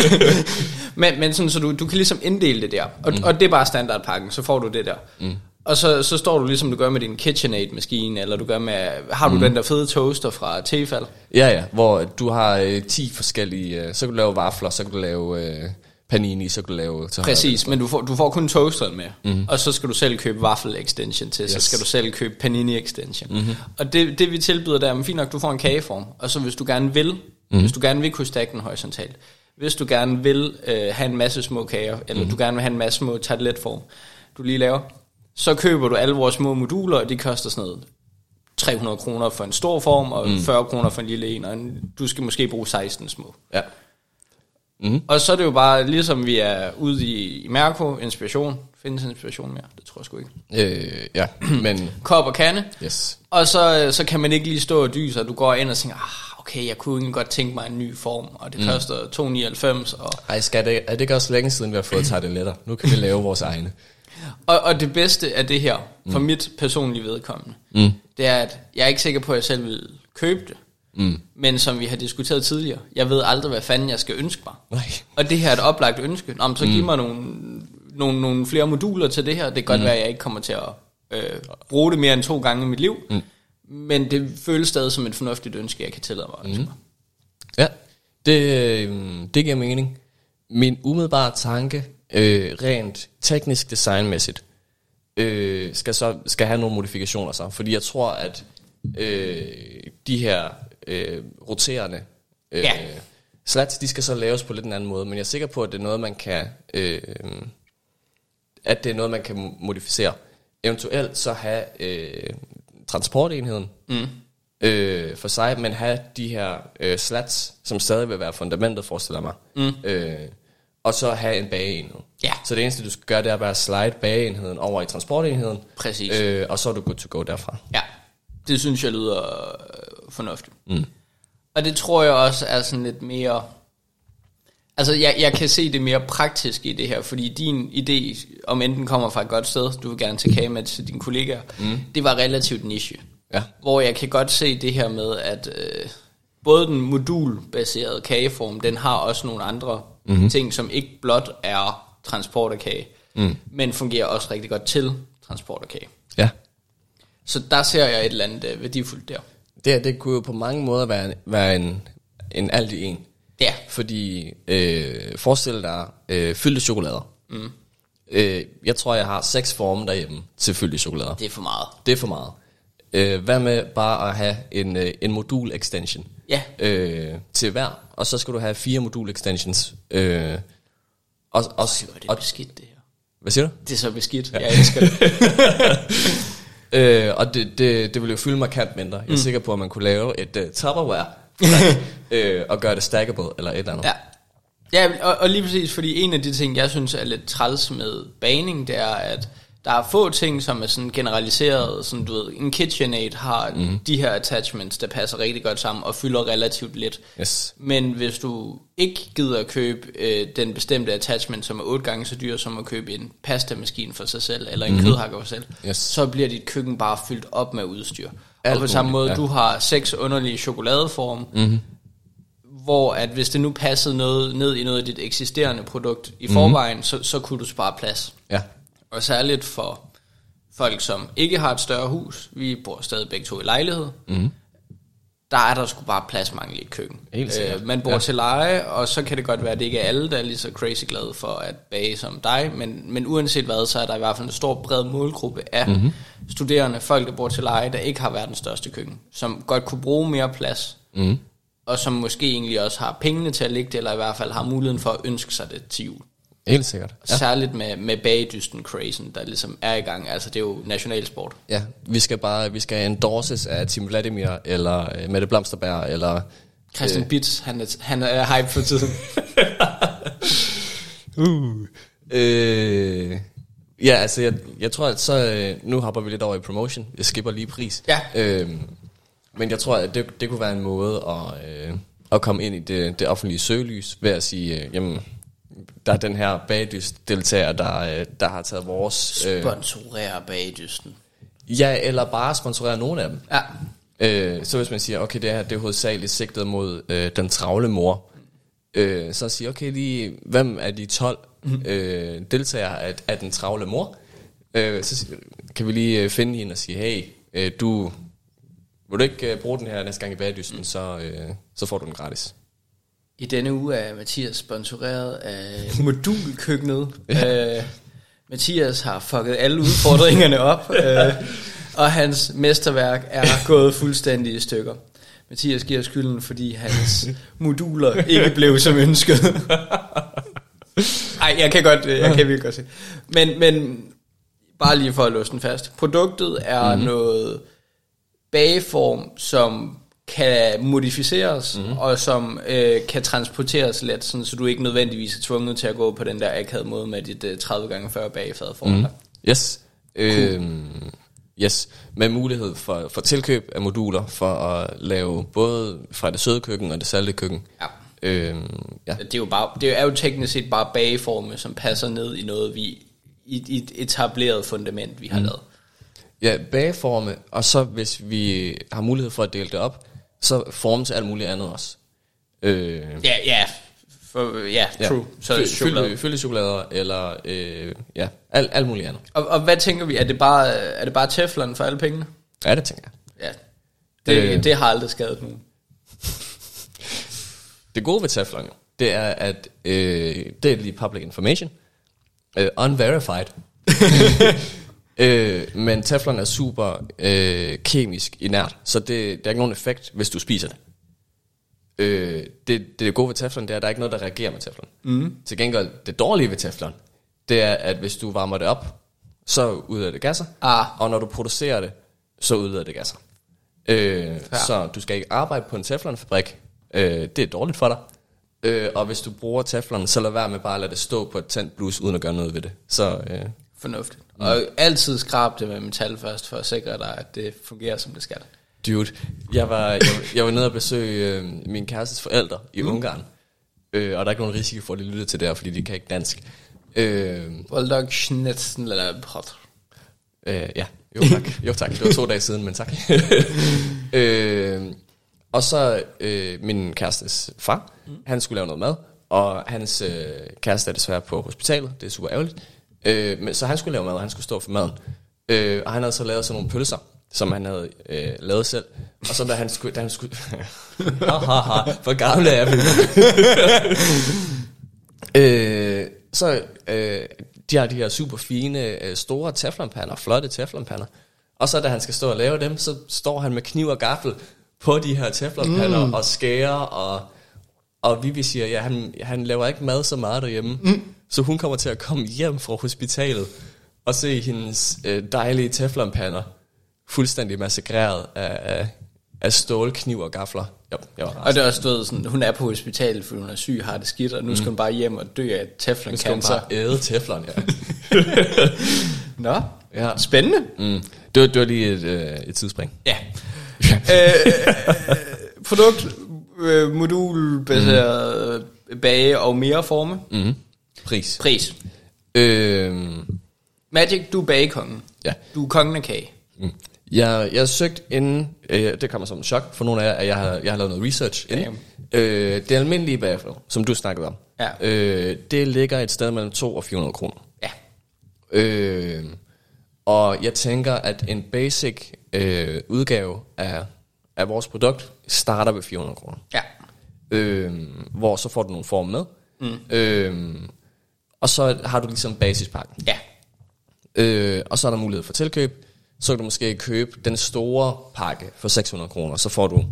men, men sådan, så du, du kan ligesom inddele det der, og, mm. og det er bare standardpakken, så får du det der. Mm. Og så, så står du ligesom du gør med din KitchenAid-maskine, eller du gør med, har du mm. den der fede toaster fra Tefal? Ja, ja, hvor du har øh, 10 forskellige, øh, så kan du lave vafler, så kan du lave øh, panini, så kan du lave... til Præcis, men du får, du får kun toasteren med, mm. og så skal du selv købe waffle extension til, yes. så skal du selv købe panini extension. Mm-hmm. Og det, det vi tilbyder der, er fint nok, du får en kageform, og så hvis du gerne vil, mm. hvis du gerne vil kunne stakke den horisontalt, hvis du gerne vil øh, have en masse små kager, eller mm. du gerne vil have en masse små tarteletform, du lige laver, så køber du alle vores små moduler, og de koster sådan noget 300 kroner for en stor form, og mm. 40 kroner for en lille en, og en, du skal måske bruge 16 små. Ja. Mm. Og så er det jo bare, ligesom vi er ude i, i Mærko, inspiration. Findes inspiration mere? Det tror jeg sgu ikke. Øh, ja, men... Kop og kande. Yes. Og så, så kan man ikke lige stå og dyse, og du går ind og tænker, ah, okay, jeg kunne egentlig godt tænke mig en ny form, og det mm. koster 2,99. Og, Ej, skal det, er det ikke også længe siden, vi har fået tarteletter? Nu kan vi lave vores egne. Og, og det bedste af det her, for mm. mit personlige vedkommende, mm. det er, at jeg er ikke sikker på, at jeg selv vil købe det. Mm. Men som vi har diskuteret tidligere, jeg ved aldrig, hvad fanden jeg skal ønske mig. Nej. Og det her er et oplagt ønske. Nå, men så mm. giv mig nogle, nogle, nogle flere moduler til det her. Det kan godt mm. være, at jeg ikke kommer til at øh, bruge det mere end to gange i mit liv. Mm. Men det føles stadig som et fornuftigt ønske, jeg kan tillade mig at ønske Mm. mig. Ja, det, øh, det giver mening. Min umiddelbare tanke, øh, rent teknisk designmæssigt, øh, skal, så, skal have nogle modifikationer så. Fordi jeg tror, at øh, de her øh, roterende øh, Ja. slats, de skal så laves på lidt en anden måde. Men jeg er sikker på, at det er noget, man kan... Øh, at det er noget, man kan modificere. Eventuelt så have øh, transportenheden mm. øh, for sig, men have de her øh, slats, som stadig vil være fundamentet, forestiller mig. Mm. Øh, og så have en bageenhed. Ja. Så det eneste, du skal gøre, det er bare at slide bageenheden over i transportenheden. Præcis. Øh, og så er du good to go derfra. Ja, det synes jeg lyder øh, fornuftigt. Mm. Og det tror jeg også er sådan lidt mere... Altså, jeg, jeg kan se det mere praktisk i det her, fordi din idé, om enten kommer fra et godt sted, du vil gerne tage kage med til dine kollegaer, mm. det var relativt niche. Ja. Hvor jeg kan godt se det her med, at øh, både den modulbaserede kageform, den har også nogle andre mm-hmm. ting, som ikke blot er transport af kage, mm. men fungerer også rigtig godt til transport af kage. Ja. Så der ser jeg et eller andet øh, værdifuldt der. Det, det kunne jo på mange måder være, være en, en alt i en. Ja. Fordi, øh, forestil dig øh, fyldte chokolader. Mm. Øh, jeg tror, jeg har seks former derhjemme til fyldte chokolader. Det er for meget. Det er for meget. Øh, hvad med bare at have en, øh, en modul extension Ja. øh, til hver, og så skal du have fire modul extensions. Øh, og, og, Det var det og, beskidt, det her. hvad siger du? Det er så beskidt. Ja. Jeg elsker det. Øh, og det, det, det vil jo fylde markant mindre. Jeg er mm. sikker på, at man kunne lave et uh, Tupperware øh, og gøre det stackable eller et eller andet. Ja. Ja, og, og lige præcis, fordi en af de ting, jeg synes er lidt træls med baning, det er, at der er få ting, som er sådan generaliseret. Sådan, du ved, en KitchenAid har mm. de her attachments, der passer rigtig godt sammen og fylder relativt lidt. Yes. Men hvis du ikke gider at købe øh, den bestemte attachment, som er otte gange så dyr som at købe en pastamaskine for sig selv, eller en mm-hmm. kødhakker for sig selv, Yes. så bliver dit køkken bare fyldt op med udstyr. Alt og på samme måde, ja. du har seks underlige chokoladeform, mm-hmm. hvor at hvis det nu passede noget ned i noget af dit eksisterende produkt i forvejen, så, så kunne du spare plads. Ja. Og særligt for folk, som ikke har et større hus, vi bor stadig begge to i lejlighed, mm. der er der sgu bare pladsmangel i et køkken. Øh, man bor ja. til leje, og så kan det godt være, at det ikke er alle, der er lige så crazy glade for at bage som dig, men, men uanset hvad, så er der i hvert fald en stor bred målgruppe af mm-hmm. studerende, folk, der bor til leje, der ikke har verdens største køkken, som godt kunne bruge mere plads, mm. og som måske egentlig også har pengene til at ligge det, eller i hvert fald har muligheden for at ønske sig det til jul. Helt sikkert. Ja. Særligt med, med bagdysten crazen, der ligesom er i gang. Altså, det er jo nationalsport. Ja, vi skal bare vi skal endorses af Tim Vladimir, eller øh, Mette Blomsterberg, eller... Christian øh. Bitz, han er, han er hype for tiden. Uh. Øh, ja, altså, jeg, jeg tror, at så... Øh, nu hopper vi lidt over i promotion. Jeg skipper lige pris. Ja. Øh, men jeg tror, at det, det kunne være en måde at, øh, at komme ind i det, det offentlige søgelys, ved at sige, øh, jamen, der er den her bagdyst-deltager, der, øh, der har taget vores... Øh, Sponsorerer bagdysten. ja, eller bare sponsorere nogle af dem. Ja. Øh, så hvis man siger, okay, det her det er hovedsageligt sigtet mod øh, den travle mor, øh, så siger okay, lige, hvem er de 12 mm. øh, deltagere af, af den travle mor? Øh, så kan vi lige øh, finde hende og sige, hey, øh, du, vil du ikke øh, bruge den her næste gang i bagdysten, mm. så, øh, så får du den gratis. I denne uge er Mathias sponsoreret af Modulkøkkenet. ja. øh, Mathias har fucket alle udfordringerne op, øh, og hans mesterværk er gået fuldstændig i stykker. Mathias giver skylden, fordi hans moduler ikke blev som ønsket. Ej, jeg kan godt, jeg kan virkelig godt se. Men, men bare lige for at låse den fast. Produktet er mm-hmm. noget bageform, som kan modificeres, mm-hmm. og som øh, kan transporteres let, sådan, så du ikke nødvendigvis er tvunget til at gå på den der akavede måde med dit øh, 30 gange 40 bagefad foran Mm. dig. Yes. Øhm, yes. Med mulighed for, for tilkøb af moduler, for at lave både fra det søde køkken og det salte køkken. Ja. Øhm, ja. Det er jo, bare, det er jo teknisk set bare bageforme, som passer ned i noget, vi i, i et etableret fundament, vi har mm. lavet. Ja, bageforme, og så hvis vi har mulighed for at dele det op, så forme til alt muligt andet også. Øh, Ja, ja, for, ja, true. Så er det chokolade. fylde, chokolader, eller øh, ja, alt, alt muligt andet. Og, og hvad tænker vi, er det bare, er det bare teflon for alle pengene? Ja, det tænker jeg. Ja, det, Øh. det har aldrig skadet nogen. Det gode ved Teflon, jo, det er, at øh, det er lige public information. Øh, unverified. øh, men Teflon er super øh, kemisk inert, så det, der er ikke nogen effekt, hvis du spiser det. Øh, det, det gode ved Teflon, det er, at der er ikke noget, der reagerer med Teflon. Mm. Til gengæld, det dårlige ved Teflon, det er, at hvis du varmer det op, så udleder det gasser. Ah. Og når du producerer det, så udleder det gasser. Øh, Så du skal ikke arbejde på en teflonfabrik. Øh, det er dårligt for dig. Øh, og hvis du bruger teflon, så lad være med bare at lade det stå på et tændt blus, uden at gøre noget ved det. Så øh, Fornuftigt. Mm. Og altid skrab det med metal først, for at sikre dig, at det fungerer, som det skal. dude, jeg var, jeg, jeg var nede og besøge øh, min kærestes forældre i mm. Ungarn. Øh, og der er ikke nogen risiko for, at de lytter til det her, fordi de kan ikke dansk. Øh, Bulldog schnitzen eller brot. Øh, ja, jo tak. jo tak. Det var to dage siden, men tak. øh, og så øh, min kærestes far, mm. han skulle lave noget mad, og hans øh, kæreste er desværre på hospitalet, det er super ærgerligt. Øh, men, så han skulle lave mad, og han skulle stå for maden. Øh, og han havde så lavet sådan nogle pølser, som han havde øh, lavet selv. Og så da han skulle... Da han skulle for gamle er vi. øh, så øh, de har de her super fine, øh, store teflonpander, flotte teflonpander. Og så da han skal stå og lave dem, så står han med kniv og gaffel på de her teflonpander mm. og skærer. Og, og Vivi siger, ja, han, han laver ikke mad så meget derhjemme. Mm. Så hun kommer til at komme hjem fra hospitalet og se hendes øh, dejlige teflonpander fuldstændig massakreret af, af, af stålkniv og gafler. Jo, jeg var og det er også stået sådan, hun er på hospitalet, fordi hun er syg, har det skidt, og nu skal mm. hun bare hjem og dø af teflon Nu skal hun bare æde teflon, ja. Nå, ja. spændende. Mm. Det, var, det var lige et, øh, et tidsspring. Ja. øh, produkt, øh, modul, baseret mm. bage og mere forme. Mm. Pris. Pris. Øh, Magic, du er bagekongen. Ja. Du er kongen af kage. Mm. Jeg, jeg har søgt inden, øh, det kommer som en chok for nogle af jer, at jeg har, jeg har lavet noget research inden. Øh, det almindelige bagefter, som du snakkede om, ja. øh, det ligger et sted mellem 2 og 400 kroner. Ja. Øh, og jeg tænker, at en basic øh, udgave af, af vores produkt starter ved 400 kroner. Ja. Øh, hvor så får du nogle form med. Mm. Øh, og så har du ligesom basispakken. Ja. Øh, og så er der mulighed for tilkøb så kan du måske købe den store pakke for 600 kroner, så får du...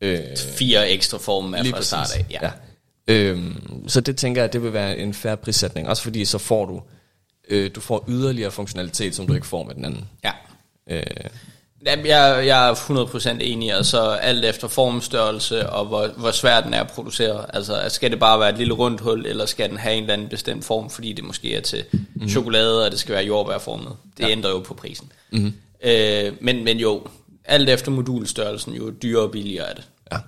Øh, Fire ekstra former fra start af. Ja. ja. Øhm, så det tænker jeg, det vil være en færre prissætning. Også fordi så får du, øh, du får yderligere funktionalitet, som du ikke får med den anden. Ja. Øh, jeg, jeg er 100% enig, altså alt efter formstørrelse og hvor, hvor svært den er at producere. Altså skal det bare være et lille rundt hul, eller skal den have en eller anden bestemt form, fordi det måske er til mm. chokolade, og det skal være jordbærformet. Det ja. ændrer jo på prisen. Mm. Øh, men, men jo, alt efter modulstørrelsen, jo dyrere og billigere er det. Ja.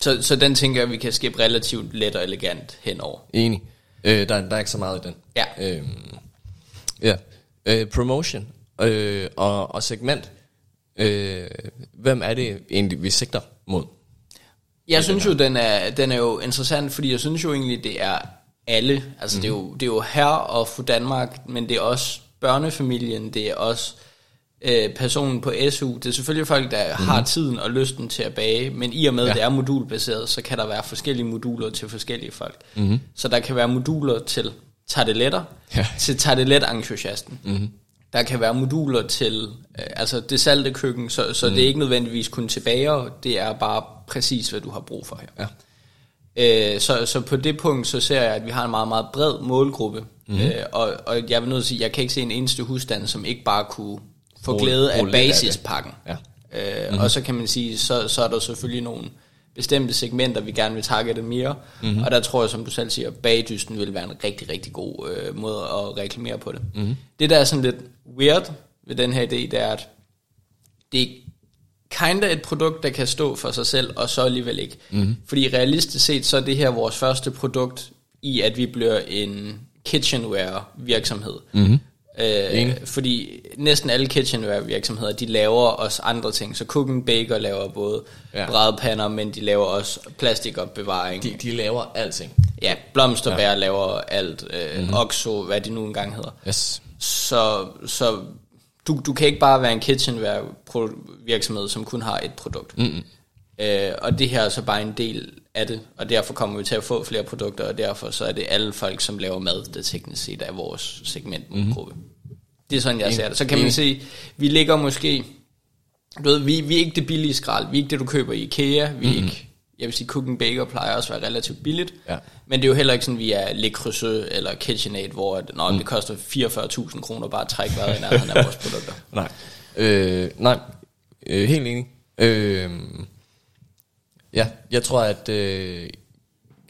Så, så den tænker jeg, vi kan skabe relativt let og elegant henover. Enig. Øh, der, der er ikke så meget i den. Ja. Øh, ja. Øh, promotion øh, og, og segment Øh, hvem er det egentlig, vi sigter mod? Jeg synes jo, den er, den er jo interessant, fordi jeg synes jo egentlig, det er alle. Altså, mm. det, er jo, det er jo her og for Danmark, men det er også børnefamilien, det er også øh, personen på SU. Det er selvfølgelig folk, der mm. har tiden og lysten til at bage, men i og med, ja. det er modulbaseret, så kan der være forskellige moduler til forskellige folk. Mm. Så der kan være moduler til tarteletter, ja. til tartelet-entusiasten. Mm. Der kan være moduler til øh, altså det salte køkken, så, så mm. det er ikke nødvendigvis kun tilbage, det er bare præcis, hvad du har brug for her. Ja. Øh, så, så på det punkt, så ser jeg, at vi har en meget, meget bred målgruppe, mm. øh, og, og jeg vil nødt til at sige, jeg kan ikke se en eneste husstand, som ikke bare kunne få glæde af basispakken. Ja. Øh, mm-hmm. Og så kan man sige, så, så er der selvfølgelig nogle bestemte segmenter, vi gerne vil targete mere. Mm-hmm. Og der tror jeg, som du selv siger, bagdysten vil være en rigtig, rigtig god øh, måde at reklamere på det. Mm-hmm. Det, der er sådan lidt weird ved den her idé, det er, at det er kinda et produkt, der kan stå for sig selv, og så alligevel ikke. Mm-hmm. Fordi realistisk set, så er det her vores første produkt i, at vi bliver en kitchenware virksomhed. Mm-hmm. Øh, fordi næsten alle kitchenware virksomheder, de laver også andre ting. Så Cooking Baker laver både ja. brædpander, men de laver også plastikopbevaring. De, de laver alting. Ja, blomsterbær ja. laver alt. Øh, mm-hmm. Oxo, hvad de nu engang hedder. Yes. Så, så du, du kan ikke bare være en kitchenware virksomhed, som kun har et produkt. Mm-hmm. Øh, og det her er så bare en del af det, og derfor kommer vi til at få flere produkter, og derfor så er det alle folk, som laver mad, der teknisk set er vores segmentgruppe. Mm-hmm. Det er sådan, jeg ser det. Så kan man se, vi ligger måske, du ved, vi, vi er ikke det billige skrald, vi er ikke det, du køber i IKEA, vi er mm-hmm. ikke, jeg vil sige, Cooking Baker plejer også at være relativt billigt, ja. men det er jo heller ikke sådan, vi er Le Creuset eller KitchenAid, hvor når mm. det koster 44.000 kroner bare at trække vejret i nærheden af vores produkter. Nej, øh, nej, øh, helt enig. Øh, Ja, jeg tror, at, øh,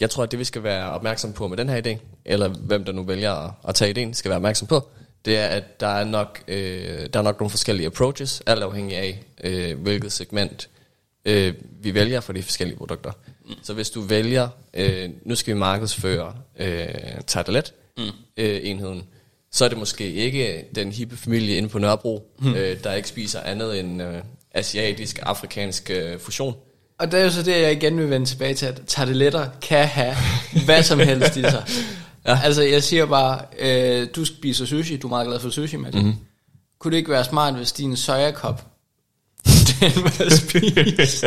jeg tror, at det vi skal være opmærksom på med den her idé, eller hvem der nu vælger at, at tage ideen, skal være opmærksom på, det er, at der er nok, øh, der er nok nogle forskellige approaches, alt afhængig af, øh, hvilket segment øh, vi vælger for de forskellige produkter. Mm. Så hvis du vælger, øh, nu skal vi markedsføre øh, Tartelet, mm. øh, enheden, så er det måske ikke den hippe familie inde på Nørrebro, mm. øh, der ikke spiser andet end øh, asiatisk, afrikansk øh, fusion. Og det er jo så det, jeg igen vil vende tilbage til, at tarteletter kan have hvad som helst i sig. Ja. Altså, jeg siger bare, øh, du spiser sushi, du er meget glad for sushi, Mads. Mm-hmm. Kunne det ikke være smart, hvis din sojakop end at spise.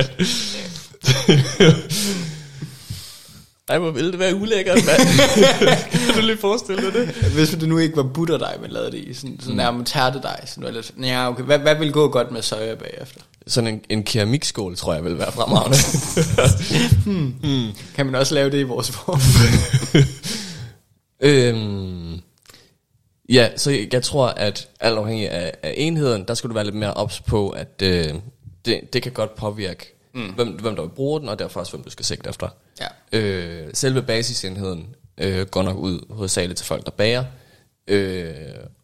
Ej, hvor ville det være ulækkert, mand. kan du lige forestille dig det? Hvis det nu ikke var butterdej, man lavede det i, sådan, sådan mm. nærmest tærtedej, sådan var lidt, ja, okay, hvad, hvad vil gå godt med soja bagefter? Sådan en, en keramikskål, tror jeg, vil være fremragende. hmm. Hmm. Kan man også lave det i vores form? øhm, ja, så jeg tror, at alt afhængig af, af enheden, der skulle du være lidt mere ops på, at øh, det, det kan godt påvirke, mm. hvem, hvem der vil bruge den, og derfor også, hvem du skal sigte efter. Ja. Øh, selve basisenheden øh, går nok ud hovedsageligt til folk, der bager. Øh,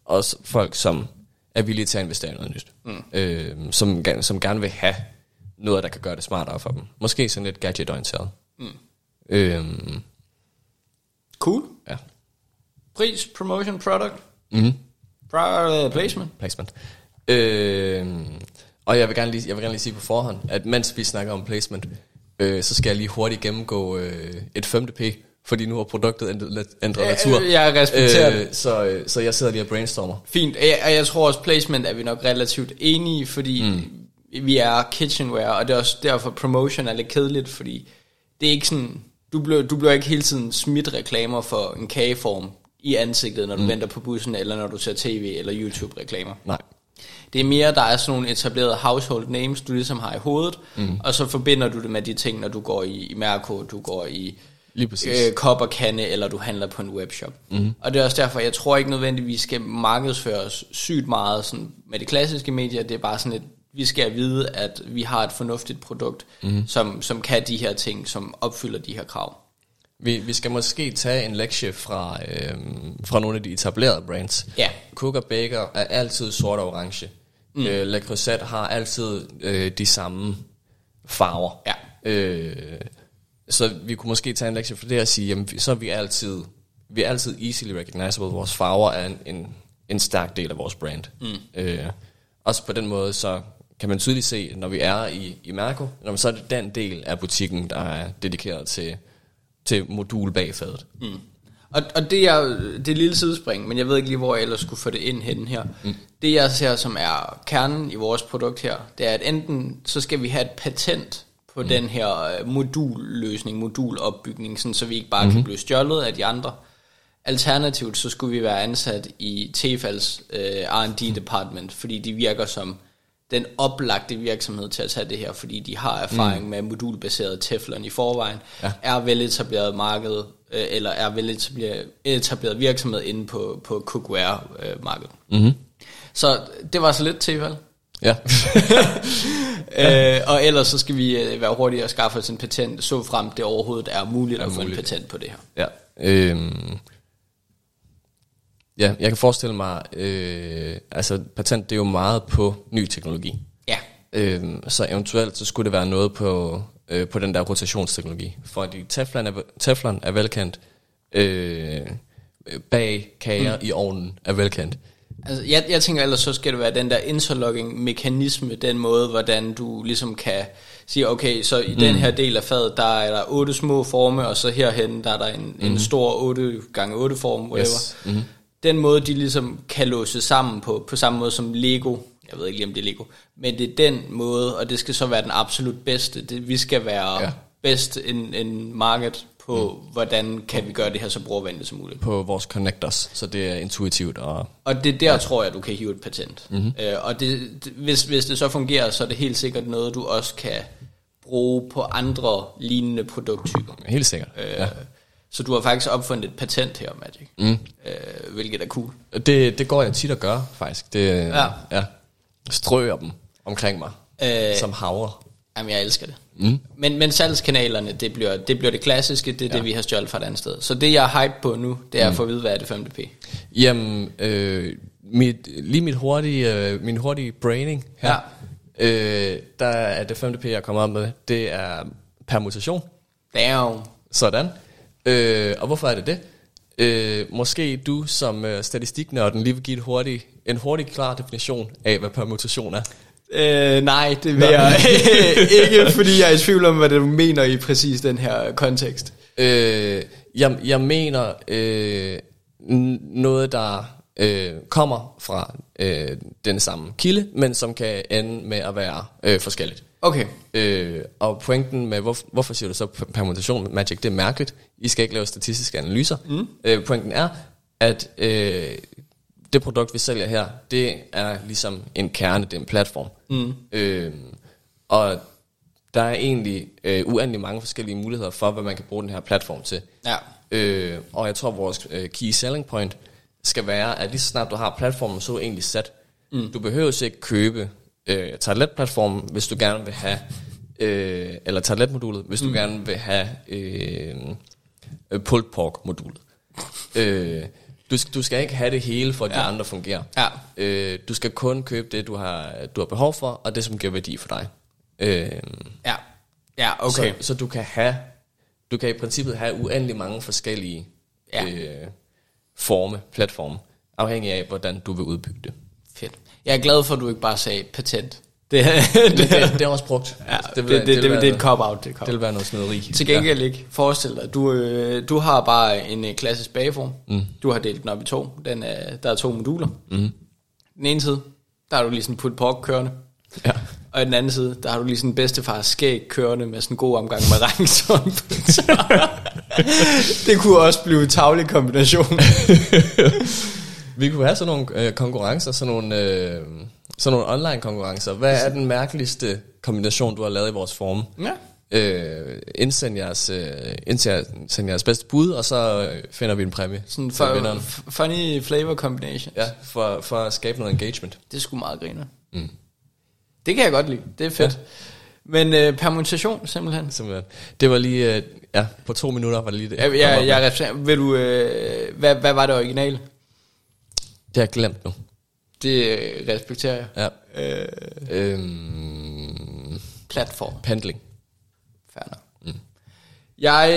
også folk, som er villige til at investere i noget nyt. Mm. Øh, som, som gerne vil have noget, der kan gøre det smartere for dem. Måske sådan lidt gadget-orienteret. Mm. Øh, cool. Ja. Pris, promotion, product. Mm. Pro, uh, placement. Placement. Øh, og jeg vil, gerne lige, jeg vil gerne lige sige på forhånd, at mens vi snakker om placement, øh, så skal jeg lige hurtigt gennemgå øh, et 5. P, fordi nu har produktet ændret, natur. Jeg respekterer øh, det. Så, øh, så jeg sidder lige og brainstormer. Fint, og jeg, og jeg tror også placement er vi nok relativt enige, fordi mm. vi er kitchenware, og det er også derfor promotion er lidt kedeligt, fordi det er ikke sådan, du bliver, du bliver ikke hele tiden smidt reklamer for en kageform i ansigtet, når du mm. venter på bussen, eller når du ser tv eller YouTube-reklamer. Nej. Det er mere, der er sådan nogle etablerede household names, du ligesom har i hovedet, mm. og så forbinder du det med de ting, når du går i, i Mærko, du går i Lige Øh, kop og kande, eller du handler på en webshop. Mm. Og det er også derfor, jeg tror ikke nødvendigvis, vi skal markedsføre os sygt meget sådan, med de klassiske medier. Det er bare sådan et, vi skal vide, at vi har et fornuftigt produkt, mm. som, som kan de her ting, som opfylder de her krav. Vi, vi skal måske tage en lektie fra, øh, fra nogle af de etablerede brands. Ja. Cook og Baker er altid sort og orange. Mm. Øh, Le Creuset har altid øh, de samme farver. Ja. Øh, så vi kunne måske tage en lektie for det og sige, jamen, så er vi altid, vi er altid easily recognizable. Vores farver er en, en, en stærk del af vores brand. Mm. Øh, også på den måde, så kan man tydeligt se, når vi er i, i Mærko, når så er det den del af butikken, der er dedikeret til, til modul bagfadet. Mm. Og, og det er det er lille sidespring, men jeg ved ikke lige, hvor jeg ellers skulle få det ind hen her. Mm. Det jeg ser, som er kernen i vores produkt her, det er, at enten så skal vi have et patent på mm. den her øh, modulløsning, modulopbygning, sådan, så vi ikke bare mm-hmm. kan mhm. blive stjålet af de andre. Alternativt så skulle vi være ansat i Tefals øh, R&D department, fordi de virker som den oplagte virksomhed til at tage det her, fordi de har erfaring mm. med modulbaseret teflon i forvejen, ja. er veletableret marked, øh, eller er veletableret etableret virksomhed inde på, på cookware-markedet. Øh, mm-hmm. Så det var så lidt Tefal. Ja. øh, og ellers så skal vi øh, være hurtige og skaffe os en patent, så frem det overhovedet er muligt er at få muligt. en patent på det her. Ja. Øhm. Ja, jeg kan forestille mig, øh, altså patent det er jo meget på ny teknologi. Ja. Øhm, så eventuelt så skulle det være noget på, øh, på den der rotationsteknologi. Fordi teflon er, teflon er velkendt, øh, bag kager mm. i ovnen er velkendt. Altså, jeg, jeg tænker ellers, så skal det være den der interlogging-mekanisme, den måde, hvordan du ligesom kan sige, okay, så i mm. den her del af fadet, der er der otte små forme, og så herhen, der er der en, mm. en stor 8 gange 8 form, whatever. Yes. Mm. Den måde, de ligesom kan låse sammen på, på samme måde som Lego, jeg ved ikke lige, om det er Lego, men det er den måde, og det skal så være den absolut bedste. Det, vi skal være ja. bedst en market på, mm. hvordan kan vi gøre det her så brugervenligt som muligt. På vores connectors, så det er intuitivt. Og, og det der ja. tror jeg, du kan hive et patent. Mm-hmm. Øh, og det, hvis, hvis det så fungerer, så er det helt sikkert noget, du også kan bruge på andre lignende produkttyper. Helt sikkert, øh, ja. Så du har faktisk opfundet et patent her, Magic. Mm. Øh, hvilket er cool. Det, det går jeg tit at gøre, faktisk. Det, ja. ja. Strøger dem omkring mig, øh, som havre. Jamen, jeg elsker det. Mm. Men, men salgskanalerne, det bliver, det bliver det klassiske, det er ja. det, vi har stjålet fra et andet sted. Så det, jeg er hype på nu, det er mm. at få at vide, hvad er det 5DP? Jamen, øh, mit, lige mit hurtige, øh, min hurtige braining her, ja. øh, der er det 5DP, jeg kommer op med, det er permutation. Damn. Sådan. Øh, og hvorfor er det det? Øh, måske du som øh, statistiknørden lige vil give et hurtigt, en hurtig klar definition af, hvad permutation er. Øh, nej, det vil jeg ikke, fordi jeg er i tvivl om, hvad du mener i præcis den her kontekst. Øh, jeg, jeg mener øh, noget, der øh, kommer fra øh, den samme kilde, men som kan ende med at være øh, forskelligt. Okay. Øh, og pointen med, hvor, hvorfor siger du så permutation Magic, det er mærkeligt. I skal ikke lave statistiske analyser. Mm. Øh, pointen er, at øh, det produkt, vi sælger her, det er ligesom en kerne, det er en platform. Mm. Øh, og der er egentlig øh, uendelig mange forskellige muligheder for, hvad man kan bruge den her platform til. Ja. Øh, og jeg tror, vores øh, key selling point skal være, at lige så snart du har platformen så egentlig sat, mm. du behøver ikke købe øh, tabletplatformen, hvis du gerne vil have, øh, eller tabletmodulet, hvis du mm. gerne vil have øh, pulled pork modulet. øh, du, du skal ikke have det hele, for at ja. de andre fungerer. Ja. Øh, du skal kun købe det, du har, du har behov for, og det, som giver værdi for dig. Øh, ja. Ja, okay. Så, så du kan have, du kan i princippet have uendelig mange forskellige ja. øh, forme, platforme, afhængig af, hvordan du vil udbygge det. Fedt. Jeg er glad for, at du ikke bare sagde patent. Det, det, det, det er også brugt. Ja, det, vil, det, det, det, det, det er et cop-out. Det, det vil være noget snederi. Til gengæld ja. ikke. Forestil dig, du, øh, du har bare en øh, klassisk bageform. Mm. Du har delt den op i to. Den er, der er to moduler. Mm. Den ene side, der har du lige sådan put pork kørende. Ja. Og i den anden side, der har du lige sådan bedstefars skæg kørende med sådan en god omgang med regnsorn. det kunne også blive en tavlig kombination. Vi kunne have sådan nogle øh, konkurrencer, sådan nogle, øh, sådan nogle online konkurrencer. Hvad er den mærkeligste kombination, du har lavet i vores form? Ja. Øh, indsend, jeres, øh, indsend jeres bedste bud, og så øh, finder vi en præmie. Sådan for, funny flavor combination. Ja, for, for at skabe noget engagement. Det sgu meget griner. Mm. Det kan jeg godt lide. Det er fedt. Ja. Men øh, permutation, simpelthen. Simpelthen. Det var lige, øh, ja, på to minutter var det lige det. Ja, jeg, jeg, jeg, vil du, øh, hvad, hvad var det originale? Det har jeg glemt nu. Det øh, respekterer jeg. Ja. Øh, øhm, platform. Pendling. Færdig. Mm. Jeg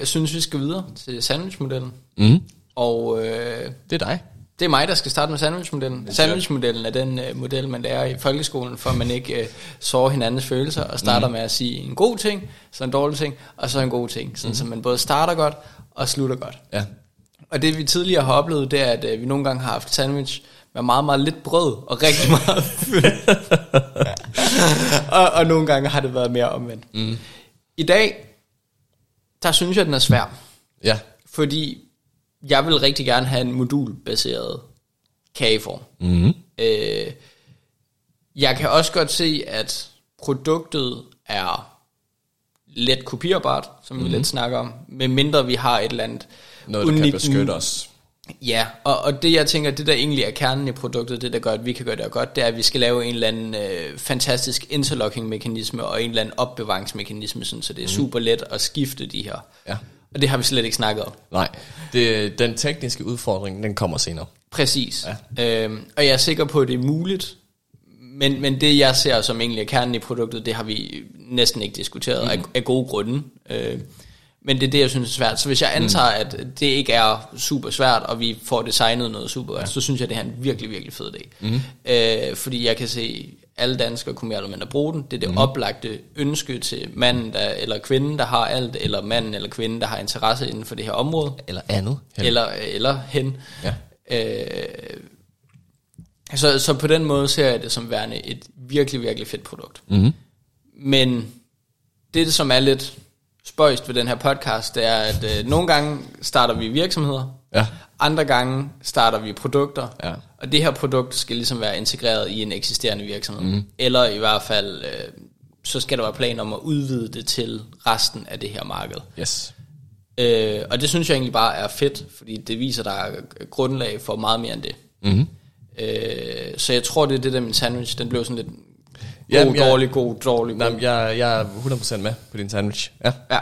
øh, synes, vi skal videre til sandwichmodellen. Mm. Og øh, det er dig. Det er mig, der skal starte med sandwichmodellen. Sandwichmodellen er den uh, model, man lærer i folkeskolen, for man ikke uh, sårer hinandens følelser, og starter mm. med at sige en god ting, så en dårlig ting, og så en god ting. Sådan, mm. Så man både starter godt og slutter godt. Ja. Og det vi tidligere har oplevet, det er, at uh, vi nogle gange har haft sandwich med meget, meget lidt brød og rigtig meget og, og nogle gange har det været mere omvendt. Mm. I dag, der synes jeg, den er svær. Ja. Fordi jeg vil rigtig gerne have en modulbaseret kageform. Mm. Øh, jeg kan også godt se, at produktet er let kopierbart, som mm. vi mhm. lidt snakker om, med mindre vi har et eller andet Noget, der kan beskytte os. Ja, og, og det jeg tænker, det der egentlig er kernen i produktet, det der gør, at vi kan gøre det godt, det er, at vi skal lave en eller anden øh, fantastisk interlocking-mekanisme og en eller anden opbevaringsmekanisme, sådan, så det er mm. super let at skifte de her. Ja. Og det har vi slet ikke snakket om. Nej, det, den tekniske udfordring, den kommer senere. Præcis. Ja. Øhm, og jeg er sikker på, at det er muligt. Men, men det, jeg ser som egentlig er kernen i produktet, det har vi næsten ikke diskuteret mm. af, af gode grunde. Øh, men det er det, jeg synes er svært. Så hvis jeg antager, mm. at det ikke er super svært, og vi får designet noget super godt, ja. så synes jeg, det er en virkelig, virkelig fed idé. Mm. Øh, fordi jeg kan se, alle danskere kunne mere eller mindre bruge den. Det er det mm. oplagte ønske til manden der, eller kvinden, der har alt, eller manden eller kvinden, der har interesse inden for det her område. Eller andet. Hen. Eller, eller hen. Ja. Øh, så, så på den måde ser jeg det som værende et virkelig, virkelig fedt produkt. Mm. Men det, som er lidt spøjst ved den her podcast, det er, at øh, nogle gange starter vi virksomheder, ja. andre gange starter vi produkter, ja. og det her produkt skal ligesom være integreret i en eksisterende virksomhed. Mm. Eller i hvert fald, øh, så skal der være planer om at udvide det til resten af det her marked. Yes. Øh, og det synes jeg egentlig bare er fedt, fordi det viser, der er grundlag for meget mere end det. Mm. Øh, så jeg tror, det er det der med sandwich, den blev sådan lidt God, Jamen, jeg, dårlig, god, dårlig, god. Jamen, jeg, jeg er 100% med på din sandwich. Ja. ja.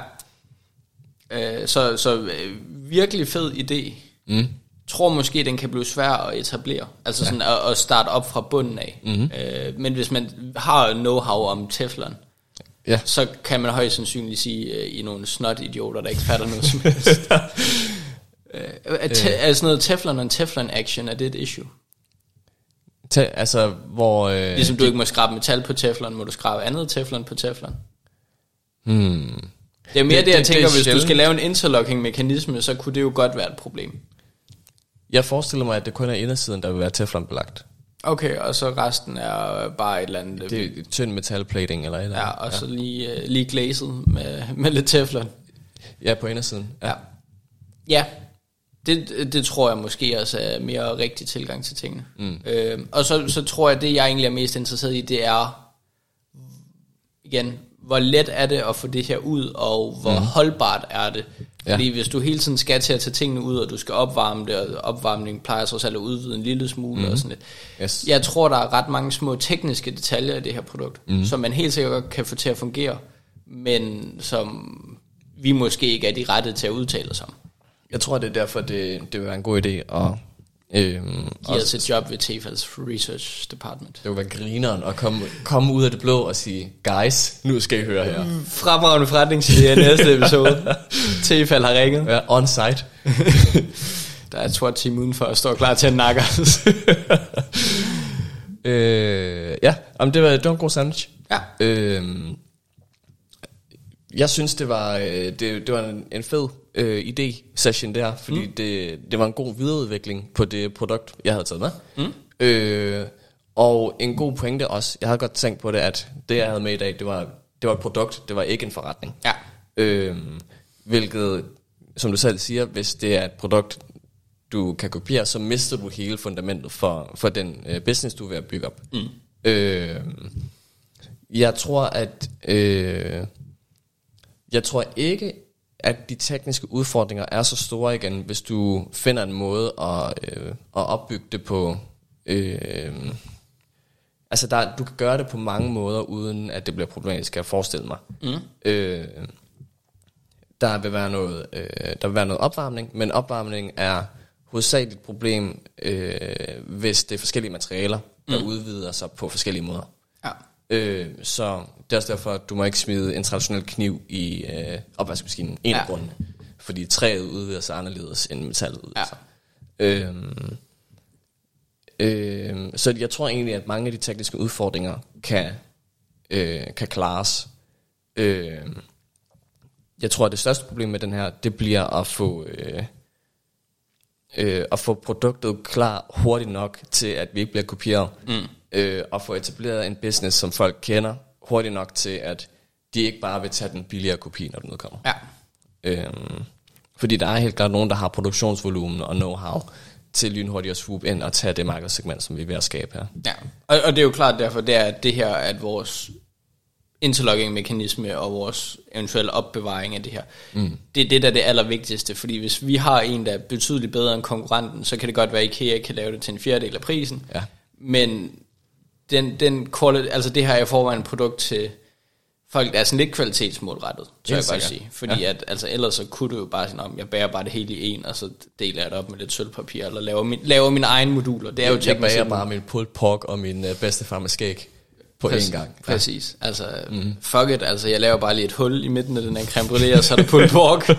Øh, så så øh, virkelig fed idé. Mm. Tror måske, den kan blive svær at etablere. Altså ja. sådan at, at starte op fra bunden af. Mm-hmm. Øh, men hvis man har know-how om Teflon, ja. så kan man højst sandsynligt sige, øh, i nogle snot-idioter, der ikke fatter noget som helst. øh, er, te, er sådan noget Teflon og Teflon action, er det et issue? Te, altså, hvor... Øh, ligesom du ikke må skrabe metal på teflon, må du skrabe andet teflon på teflon. Hmm. Det er mere det, det jeg det, tænker, det hvis sjældent. du skal lave en interlocking mekanisme, så kunne det jo godt være et problem. Jeg forestiller mig, at det kun er indersiden, der vil være teflonbelagt. Okay, og så resten er bare et eller andet... Det er tynd metalplating eller et eller ja, andet. og så lige, uh, lige glazet med, med lidt teflon. Ja, på indersiden. Ja. Ja, det, det tror jeg måske også er mere rigtig tilgang til tingene. Mm. Øh, og så, så tror jeg, det jeg egentlig er mest interesseret i, det er, igen, hvor let er det at få det her ud, og hvor mm. holdbart er det. Fordi ja. hvis du hele tiden skal til at tage tingene ud, og du skal opvarme det, og opvarmning plejer så selv at udvide en lille smule mm. og sådan lidt. Yes. Jeg tror, der er ret mange små tekniske detaljer i det her produkt, mm. som man helt sikkert kan få til at fungere, men som vi måske ikke er de rette til at udtale os om. Jeg tror, det er derfor, det, det vil være en god idé at... Øhm, Giv os et job ved Tefals Research Department. Det vil være grineren at komme, komme ud af det blå og sige, guys, nu skal I høre her. Fremragende forretningsidé i næste episode. Tefal har ringet. Ja, on site. Der er et SWAT team udenfor og står klar til at nakke os. øh, ja, jamen, det, var, det var en god sandwich. Ja. Øhm, jeg synes, det var, øh, det, det var en, en fed øh, idé-session der, fordi mm. det, det var en god videreudvikling på det produkt, jeg havde taget med. Mm. Øh, og en god pointe også, jeg havde godt tænkt på det, at det, jeg havde med i dag, det var, det var et produkt, det var ikke en forretning. Ja. Øh, hvilket, som du selv siger, hvis det er et produkt, du kan kopiere, så mister du hele fundamentet for, for den øh, business, du er ved at bygge op. Mm. Øh, jeg tror, at... Øh, jeg tror ikke, at de tekniske udfordringer er så store igen, hvis du finder en måde at, øh, at opbygge det på. Øh, altså, der, du kan gøre det på mange måder, uden at det bliver problematisk, kan jeg forestille mig. Mm. Øh, der vil være noget, øh, der vil være noget opvarmning, men opvarmning er hovedsageligt et problem, øh, hvis det er forskellige materialer, der mm. udvider sig på forskellige måder. Ja. Øh, så det er også derfor, at du må ikke smide en traditionel kniv i øh, opvaskemaskinen. En ja. af grundene. Fordi træet udvider sig anderledes end metallet udvider sig. Ja. Øhm, øhm, så jeg tror egentlig, at mange af de tekniske udfordringer kan, øh, kan klares. Øhm, jeg tror, at det største problem med den her, det bliver at få... Øh, øh, at få produktet klar hurtigt nok til, at vi ikke bliver kopieret. Mm øh, og få etableret en business, som folk kender, hurtigt nok til, at de ikke bare vil tage den billigere kopi, når den udkommer. Ja. Øhm, fordi der er helt klart nogen, der har produktionsvolumen og know-how til lynhurtigt at swoop ind og tage det markedssegment, som vi er ved at skabe her. Ja, og, og det er jo klart derfor, det er at det her, at vores interlogging-mekanisme og vores eventuelle opbevaring af det her. Mm. Det er det, der er det allervigtigste, fordi hvis vi har en, der er betydeligt bedre end konkurrenten, så kan det godt være, at IKEA kan lave det til en fjerdedel af prisen. Ja. Men den, den quality, altså det her er i forvejen produkt til folk, der er sådan lidt kvalitetsmålrettet, så jeg godt sige. Fordi ja. at, altså ellers så kunne du jo bare sige, jeg bærer bare det hele i en, og så deler jeg det op med lidt sølvpapir, eller laver, min, laver mine egne moduler. Det er jo jeg bærer bare min pulled pork og min uh, bedstefar med skæg på Præcis, én gang. Ja. Præcis. Altså, mm. fuck it, altså jeg laver bare lige et hul i midten af den her creme brûlée, og så er der pulled pork.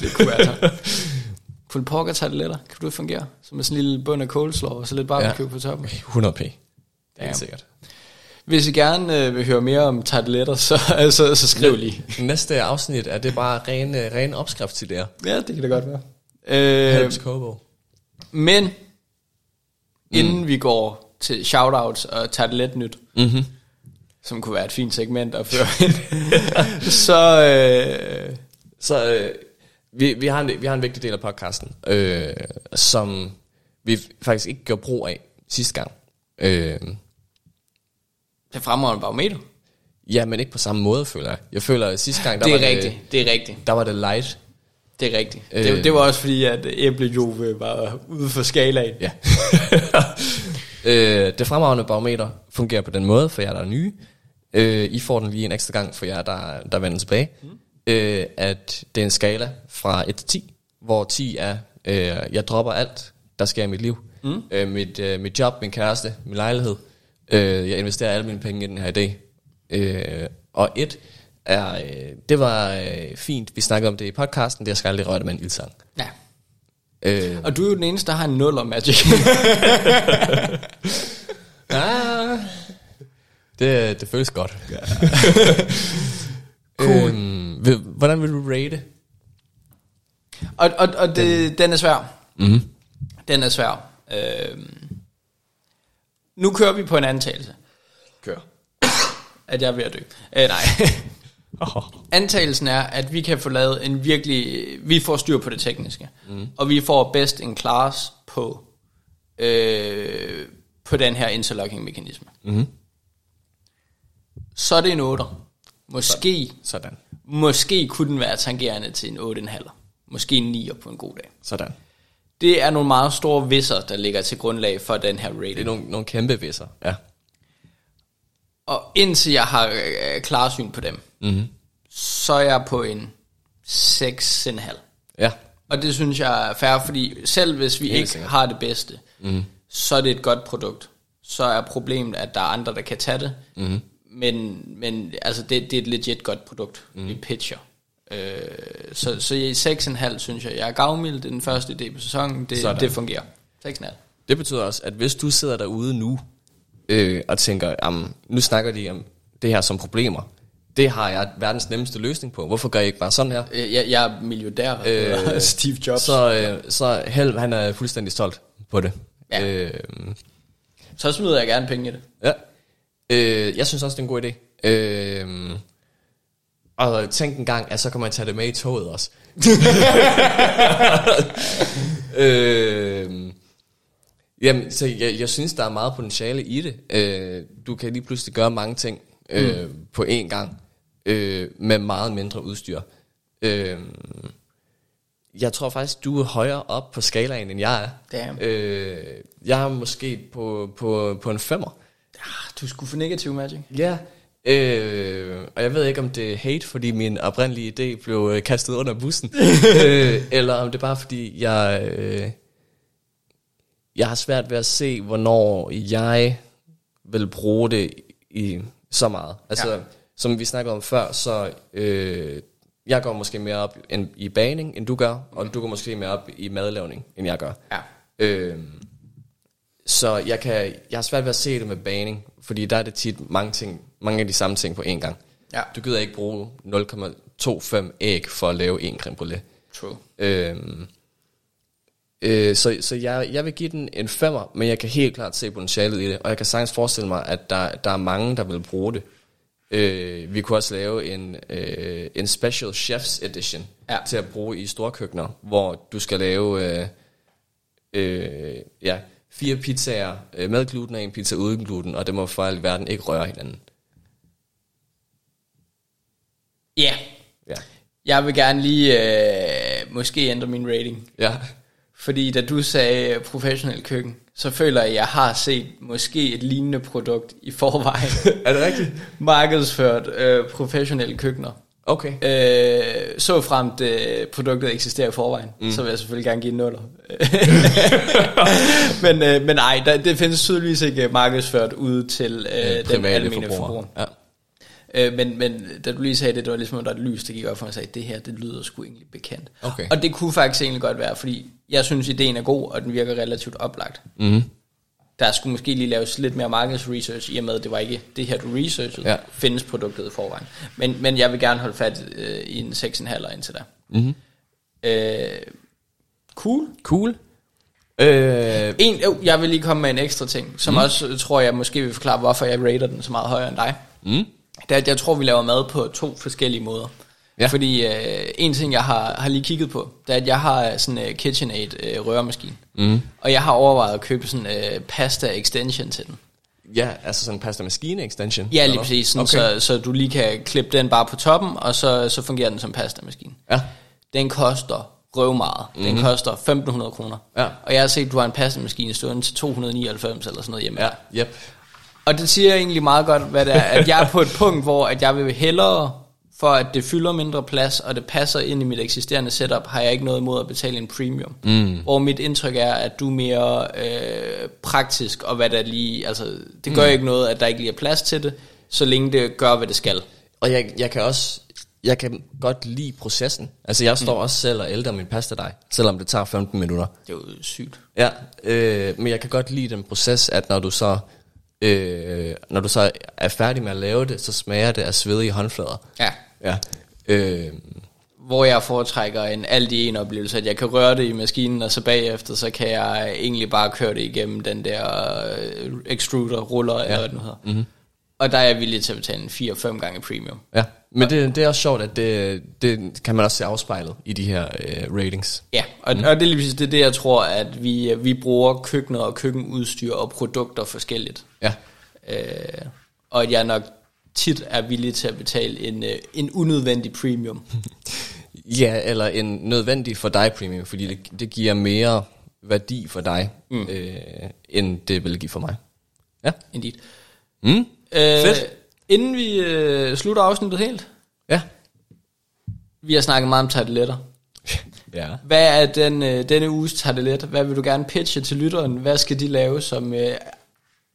det kunne være Pulled pork og tarteletter, kan du fungere? Som en sådan en lille bund af coleslaw, og så lidt barbecue ja. på toppen. 100 p. Det er ja. sikkert. Hvis I gerne øh, vil høre mere om tarteletter, så, så, så skriv lige. Næste afsnit er det bare ren, øh, ren opskrift til det Ja, det kan det godt være. Øh, Kobo. Men, mm. inden vi går til shoutouts og tarteletnyt, mm-hmm. som kunne være et fint segment at føre ind, så... Øh, så øh, vi, vi, har en, vi har en vigtig del af podcasten, øh, som vi faktisk ikke gør brug af sidste gang. Øh, det fremragende barometer. Ja, men ikke på samme måde, føler jeg. Jeg føler, at sidste gang, der det er var rigtigt, det, det er rigtigt. Der var det light. Det er rigtigt. Øh, det, det var også fordi, at æblejove var ude for skalaen. Ja. øh, det fremragende barometer fungerer på den måde, for jer, der er nye. Øh, I får den lige en ekstra gang for jer, der, der vender tilbage. Mm. Øh, at det er en skala fra 1 til 10, hvor 10 er, øh, jeg dropper alt, der sker i mit liv. Mm. Øh, mit, øh, mit job, min kæreste, min lejlighed. Øh, jeg investerer alle mine penge i den her idé. Øh, og et er, øh, det var øh, fint, vi snakkede om det i podcasten, det jeg skal aldrig røre det med en ildsang. Ja. Øh, og du er jo den eneste, der har en nul om Magic. ah, det, det føles godt. Ja. cool. Øhm, hvordan vil du rate? Og, og, og det, den, den er svær. Mm-hmm. Den er svær. Øh, nu kører vi på en antagelse. Kør. At jeg er ved at dø. Øh, nej. Antagelsen er, at vi kan få lavet en virkelig... Vi får styr på det tekniske. Mm. Og vi får best in class på, øh, på den her interlocking-mekanisme. Mm. Så er det en 8. Måske, Sådan. måske kunne den være tangerende til en 8,5. Måske en 9 på en god dag. Sådan. Det er nogle meget store visser, der ligger til grundlag for den her rating. Det er nogle, nogle kæmpe visser. Ja. Og indtil jeg har øh, klarsyn på dem, mm-hmm. så er jeg på en 6,5. Ja. Og det synes jeg er fair, fordi selv hvis vi Helt ikke sikkert. har det bedste, mm. så er det et godt produkt. Så er problemet, at der er andre, der kan tage det. Mm. Men, men altså, det, det er et legit godt produkt, mm. vi pitcher. Øh, så, så i 6,5 synes jeg, jeg er gavmild. Det er den første idé på sæsonen. Det, Sådan. det fungerer. 6,5. Det betyder også, at hvis du sidder derude nu, øh, og tænker, jamen, nu snakker de om det her som problemer, det har jeg verdens nemmeste løsning på. Hvorfor gør jeg ikke bare sådan her? Øh, Jeg, jeg er milliardær. Øh, Steve Jobs. Så, Så, øh, så Helm, han er fuldstændig stolt på det. Ja. Øh, så smider jeg gerne penge i det. ja. Øh, jeg synes også, det er en god idé. Øh, og tænk en gang, at så kan man tage det med i toget også. øh, jamen, så jeg, jeg synes, der er meget potentiale i det. Øh, du kan lige pludselig gøre mange ting øh, mm. på én gang, øh, med meget mindre udstyr. Øh, jeg tror faktisk, du er højere op på skalaen, end jeg er. Damn. Øh, jeg er måske på, på, på en femmer. Ah, Du skulle for negativ magic. Ja. Øh, og jeg ved ikke, om det er hate, fordi min oprindelige idé blev øh, kastet under bussen. øh, eller om det er bare, fordi jeg, øh, jeg har svært ved at se, hvornår jeg vil bruge det i så meget. Altså, Ja. ja. som vi snakkede om før, så øh, jeg går måske mere op end, i baning, end du gør, og du går måske mere op i madlavning, end jeg gør. Ja. Øh, så jeg, kan, jeg har svært ved at se det med baning, fordi der er det tit mange, ting, mange af de samme ting på én gang. Ja. Du gider ikke bruge 0,25 æg for at lave en creme brulee. True. Øhm, øh, så så jeg, jeg vil give den en femmer, men jeg kan helt klart se potentialet i det, og jeg kan sagtens forestille mig, at der, der er mange, der vil bruge det. Øh, vi kunne også lave en, øh, en special chefs edition Ja. til at bruge i storkøkkener, hvor du skal lave øh, øh, ja, fire pizzaer øh, med gluten og en pizza uden gluten, og det må for alt i verden ikke røre hinanden. Ja. Yeah. Ja. Jeg vil gerne lige øh, måske ændre min rating. Ja. Fordi da du sagde professionel køkken, så føler jeg, at jeg har set måske et lignende produkt i forvejen. Er det rigtigt? Markedsført øh, professionelle køkkener. Okay. Øh, så fremt øh, produktet eksisterer i forvejen, mm. så vil jeg selvfølgelig gerne give en nuller. men, øh, men nej, der, det findes tydeligvis ikke markedsført ud til øh, den forbrugere. forbruger. Ja. Øh, men, men da du lige sagde det, det var ligesom, at der er et lys, der gik op for mig og sagde, det her, det lyder sgu egentlig bekendt. Okay. Og det kunne faktisk egentlig godt være, fordi jeg synes, ideen er god, og den virker relativt oplagt. Mm. Der skulle måske lige laves lidt mere markedsresearch, i og med, at det var ikke det her, du researchede. Ja. Findes produktet i forvejen. Men, men jeg vil gerne holde fat øh, i en 6,5 indtil da. Mm-hmm. Øh, cool. Cool. Øh, En, øh, jeg vil lige komme med en ekstra ting, som mm. også øh, tror jeg måske vil forklare, hvorfor jeg rater den så meget højere end dig. mm. Det er, at jeg tror, vi laver mad på to forskellige måder. Ja. Fordi øh, en ting, jeg har, har lige kigget på, det er, at jeg har sådan en uh, KitchenAid øh, røremaskine. Mm. Og jeg har overvejet at købe sådan en uh, pasta extension til den. Ja, altså sådan en pasta maskine extension. Ja, lige præcis. Sådan, Okay. så, så du lige kan klippe den bare på toppen, og så, så fungerer den som pastamaskine. Ja. Den koster røv meget. Den Mhm. koster 1.500 kroner. Ja. Og jeg har set, at du har en pastamaskine stående til 299 eller sådan noget hjemme. Ja, yep. Og det siger egentlig meget godt, hvad det er, at jeg er på et punkt, hvor at jeg vil hellere, for at det fylder mindre plads, og det passer ind i mit eksisterende setup, har jeg ikke noget imod at betale en premium. Mm. Hvor mit indtryk er, at du er mere øh, praktisk, og hvad der lige, altså, det gør mm. ikke noget, at der ikke lige er plads til det, så længe det gør, hvad det skal. Og jeg, jeg kan også, jeg kan godt lide processen. Altså jeg står mm. også selv og ælder min pasta dig, selvom det tager 15 minutter. Det er jo sygt. Ja, øh, men jeg kan godt lide den proces, at når du så, øh, når du så er færdig med at lave det, så smager det af svedige håndflader. Ja. Ja. Øh, hvor jeg foretrækker en alt i en oplevelse, at jeg kan røre det i maskinen, og så bagefter, så kan jeg egentlig bare køre det igennem den der øh, extruder, ruller, ja. eller hvad det nu hedder. Mm-hmm. Og der er jeg villig til at betale en 4-5 gange premium. Ja, men det, det er også sjovt, at det, det kan man også se afspejlet i de her øh, ratings. Ja, og, mm. og det er lige det, er det, jeg tror, at vi, vi bruger køkkener og køkkenudstyr og produkter forskelligt. Ja. Øh, og jeg nok tit er villig til at betale en, øh, en unødvendig premium. ja, eller en nødvendig for dig premium, fordi det, det giver mere værdi for dig, mm. øh, end det vil give for mig. Ja. Indeed. Mm. Øh, Fedt. Inden vi øh, slutter afsnittet helt. Ja. Vi har snakket meget om tarteletter. ja. Hvad er den, øh, denne uges tartelet? Hvad vil du gerne pitche til lytteren? Hvad skal de lave som øh,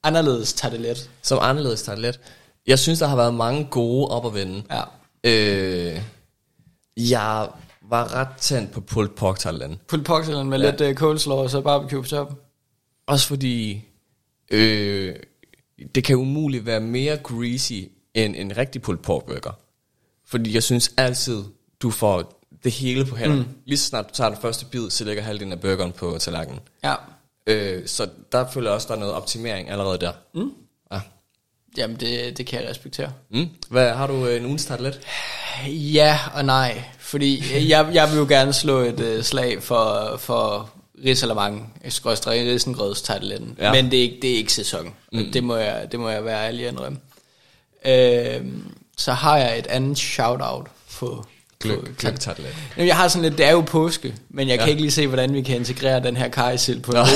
anderledes tartelet? Som anderledes tartelet? Jeg synes, der har været mange gode op at vende. Ja. Øh, jeg var ret tændt på pulled pork tartelet. Pulled pork tartelet med ja. lidt uh, coleslaw og så barbecue på top. Også fordi... Øh, det kan umuligt være mere greasy end en rigtig pulled pork burger. Fordi jeg synes altid, du får det hele på hænderne. Mm. Lige så snart du tager den første bid, så lægger halvdelen af burgeren på tallerkenen. Ja. Øh, så der føler jeg også, der er noget optimering allerede der. Mm. Ja. Jamen, det, det kan jeg respektere. Mm. Hvad, har du øh, en ugens tartelet? Ja og nej. Fordi jeg, jeg vil jo gerne slå et uh, slag for, for risalamang, skråstrej risengrøds tarteletten. Ja. Men det er, ikke, det er ikke sæson. Mm. Det, må jeg, det må jeg være ærlig indrømme. Øh, så har jeg et andet shout-out på... Gløk, gløk Jeg har sådan lidt, det er jo påske, men jeg ja. kan ikke lige se, hvordan vi kan integrere den her kajsild på en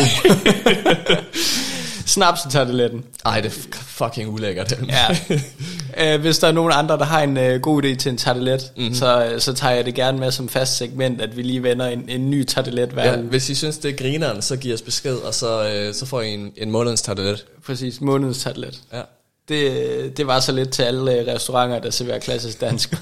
Snapsen-tarteletten. Ej, det er fucking ulækkert. ja. Uh, hvis der er nogen andre, der har en uh, god idé til en tartelet, mm-hmm. så, så tager jeg det gerne med som fast segment, at vi lige vender en, en ny tartelet hver ja, Hvis I synes, det er grineren, så giv os besked, og så, uh, så får I en, en månedens tartelet. Præcis, månedens tartelet. Ja. Det, det var så lidt til alle restauranter, der serverer klassisk dansk.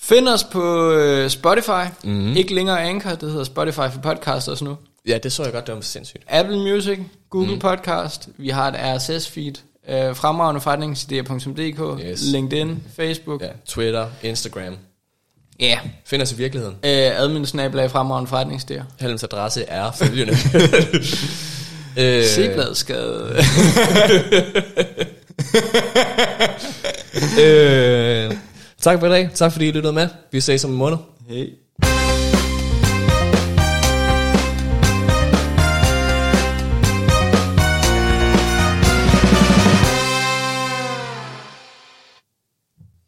Find os på Spotify. Mm-hmm. Ikke længere Anchor, det hedder Spotify for podcasters nu. Ja, det så jeg godt, det var sindssygt. Apple Music, Google mm. Podcast, vi har et RSS-feed, øh, fremragende forretningsidéer.dk, yes. LinkedIn, Facebook. Ja, Twitter, Instagram. Ja. Yeah. Find os i virkeligheden. Øh, admin snablag fremragende forretningsidéer. Helms adresse er følgende. øh. Sigbladskade. øh, tak for i dag. Tak fordi I lyttede med. Vi ses om en måned. Hej.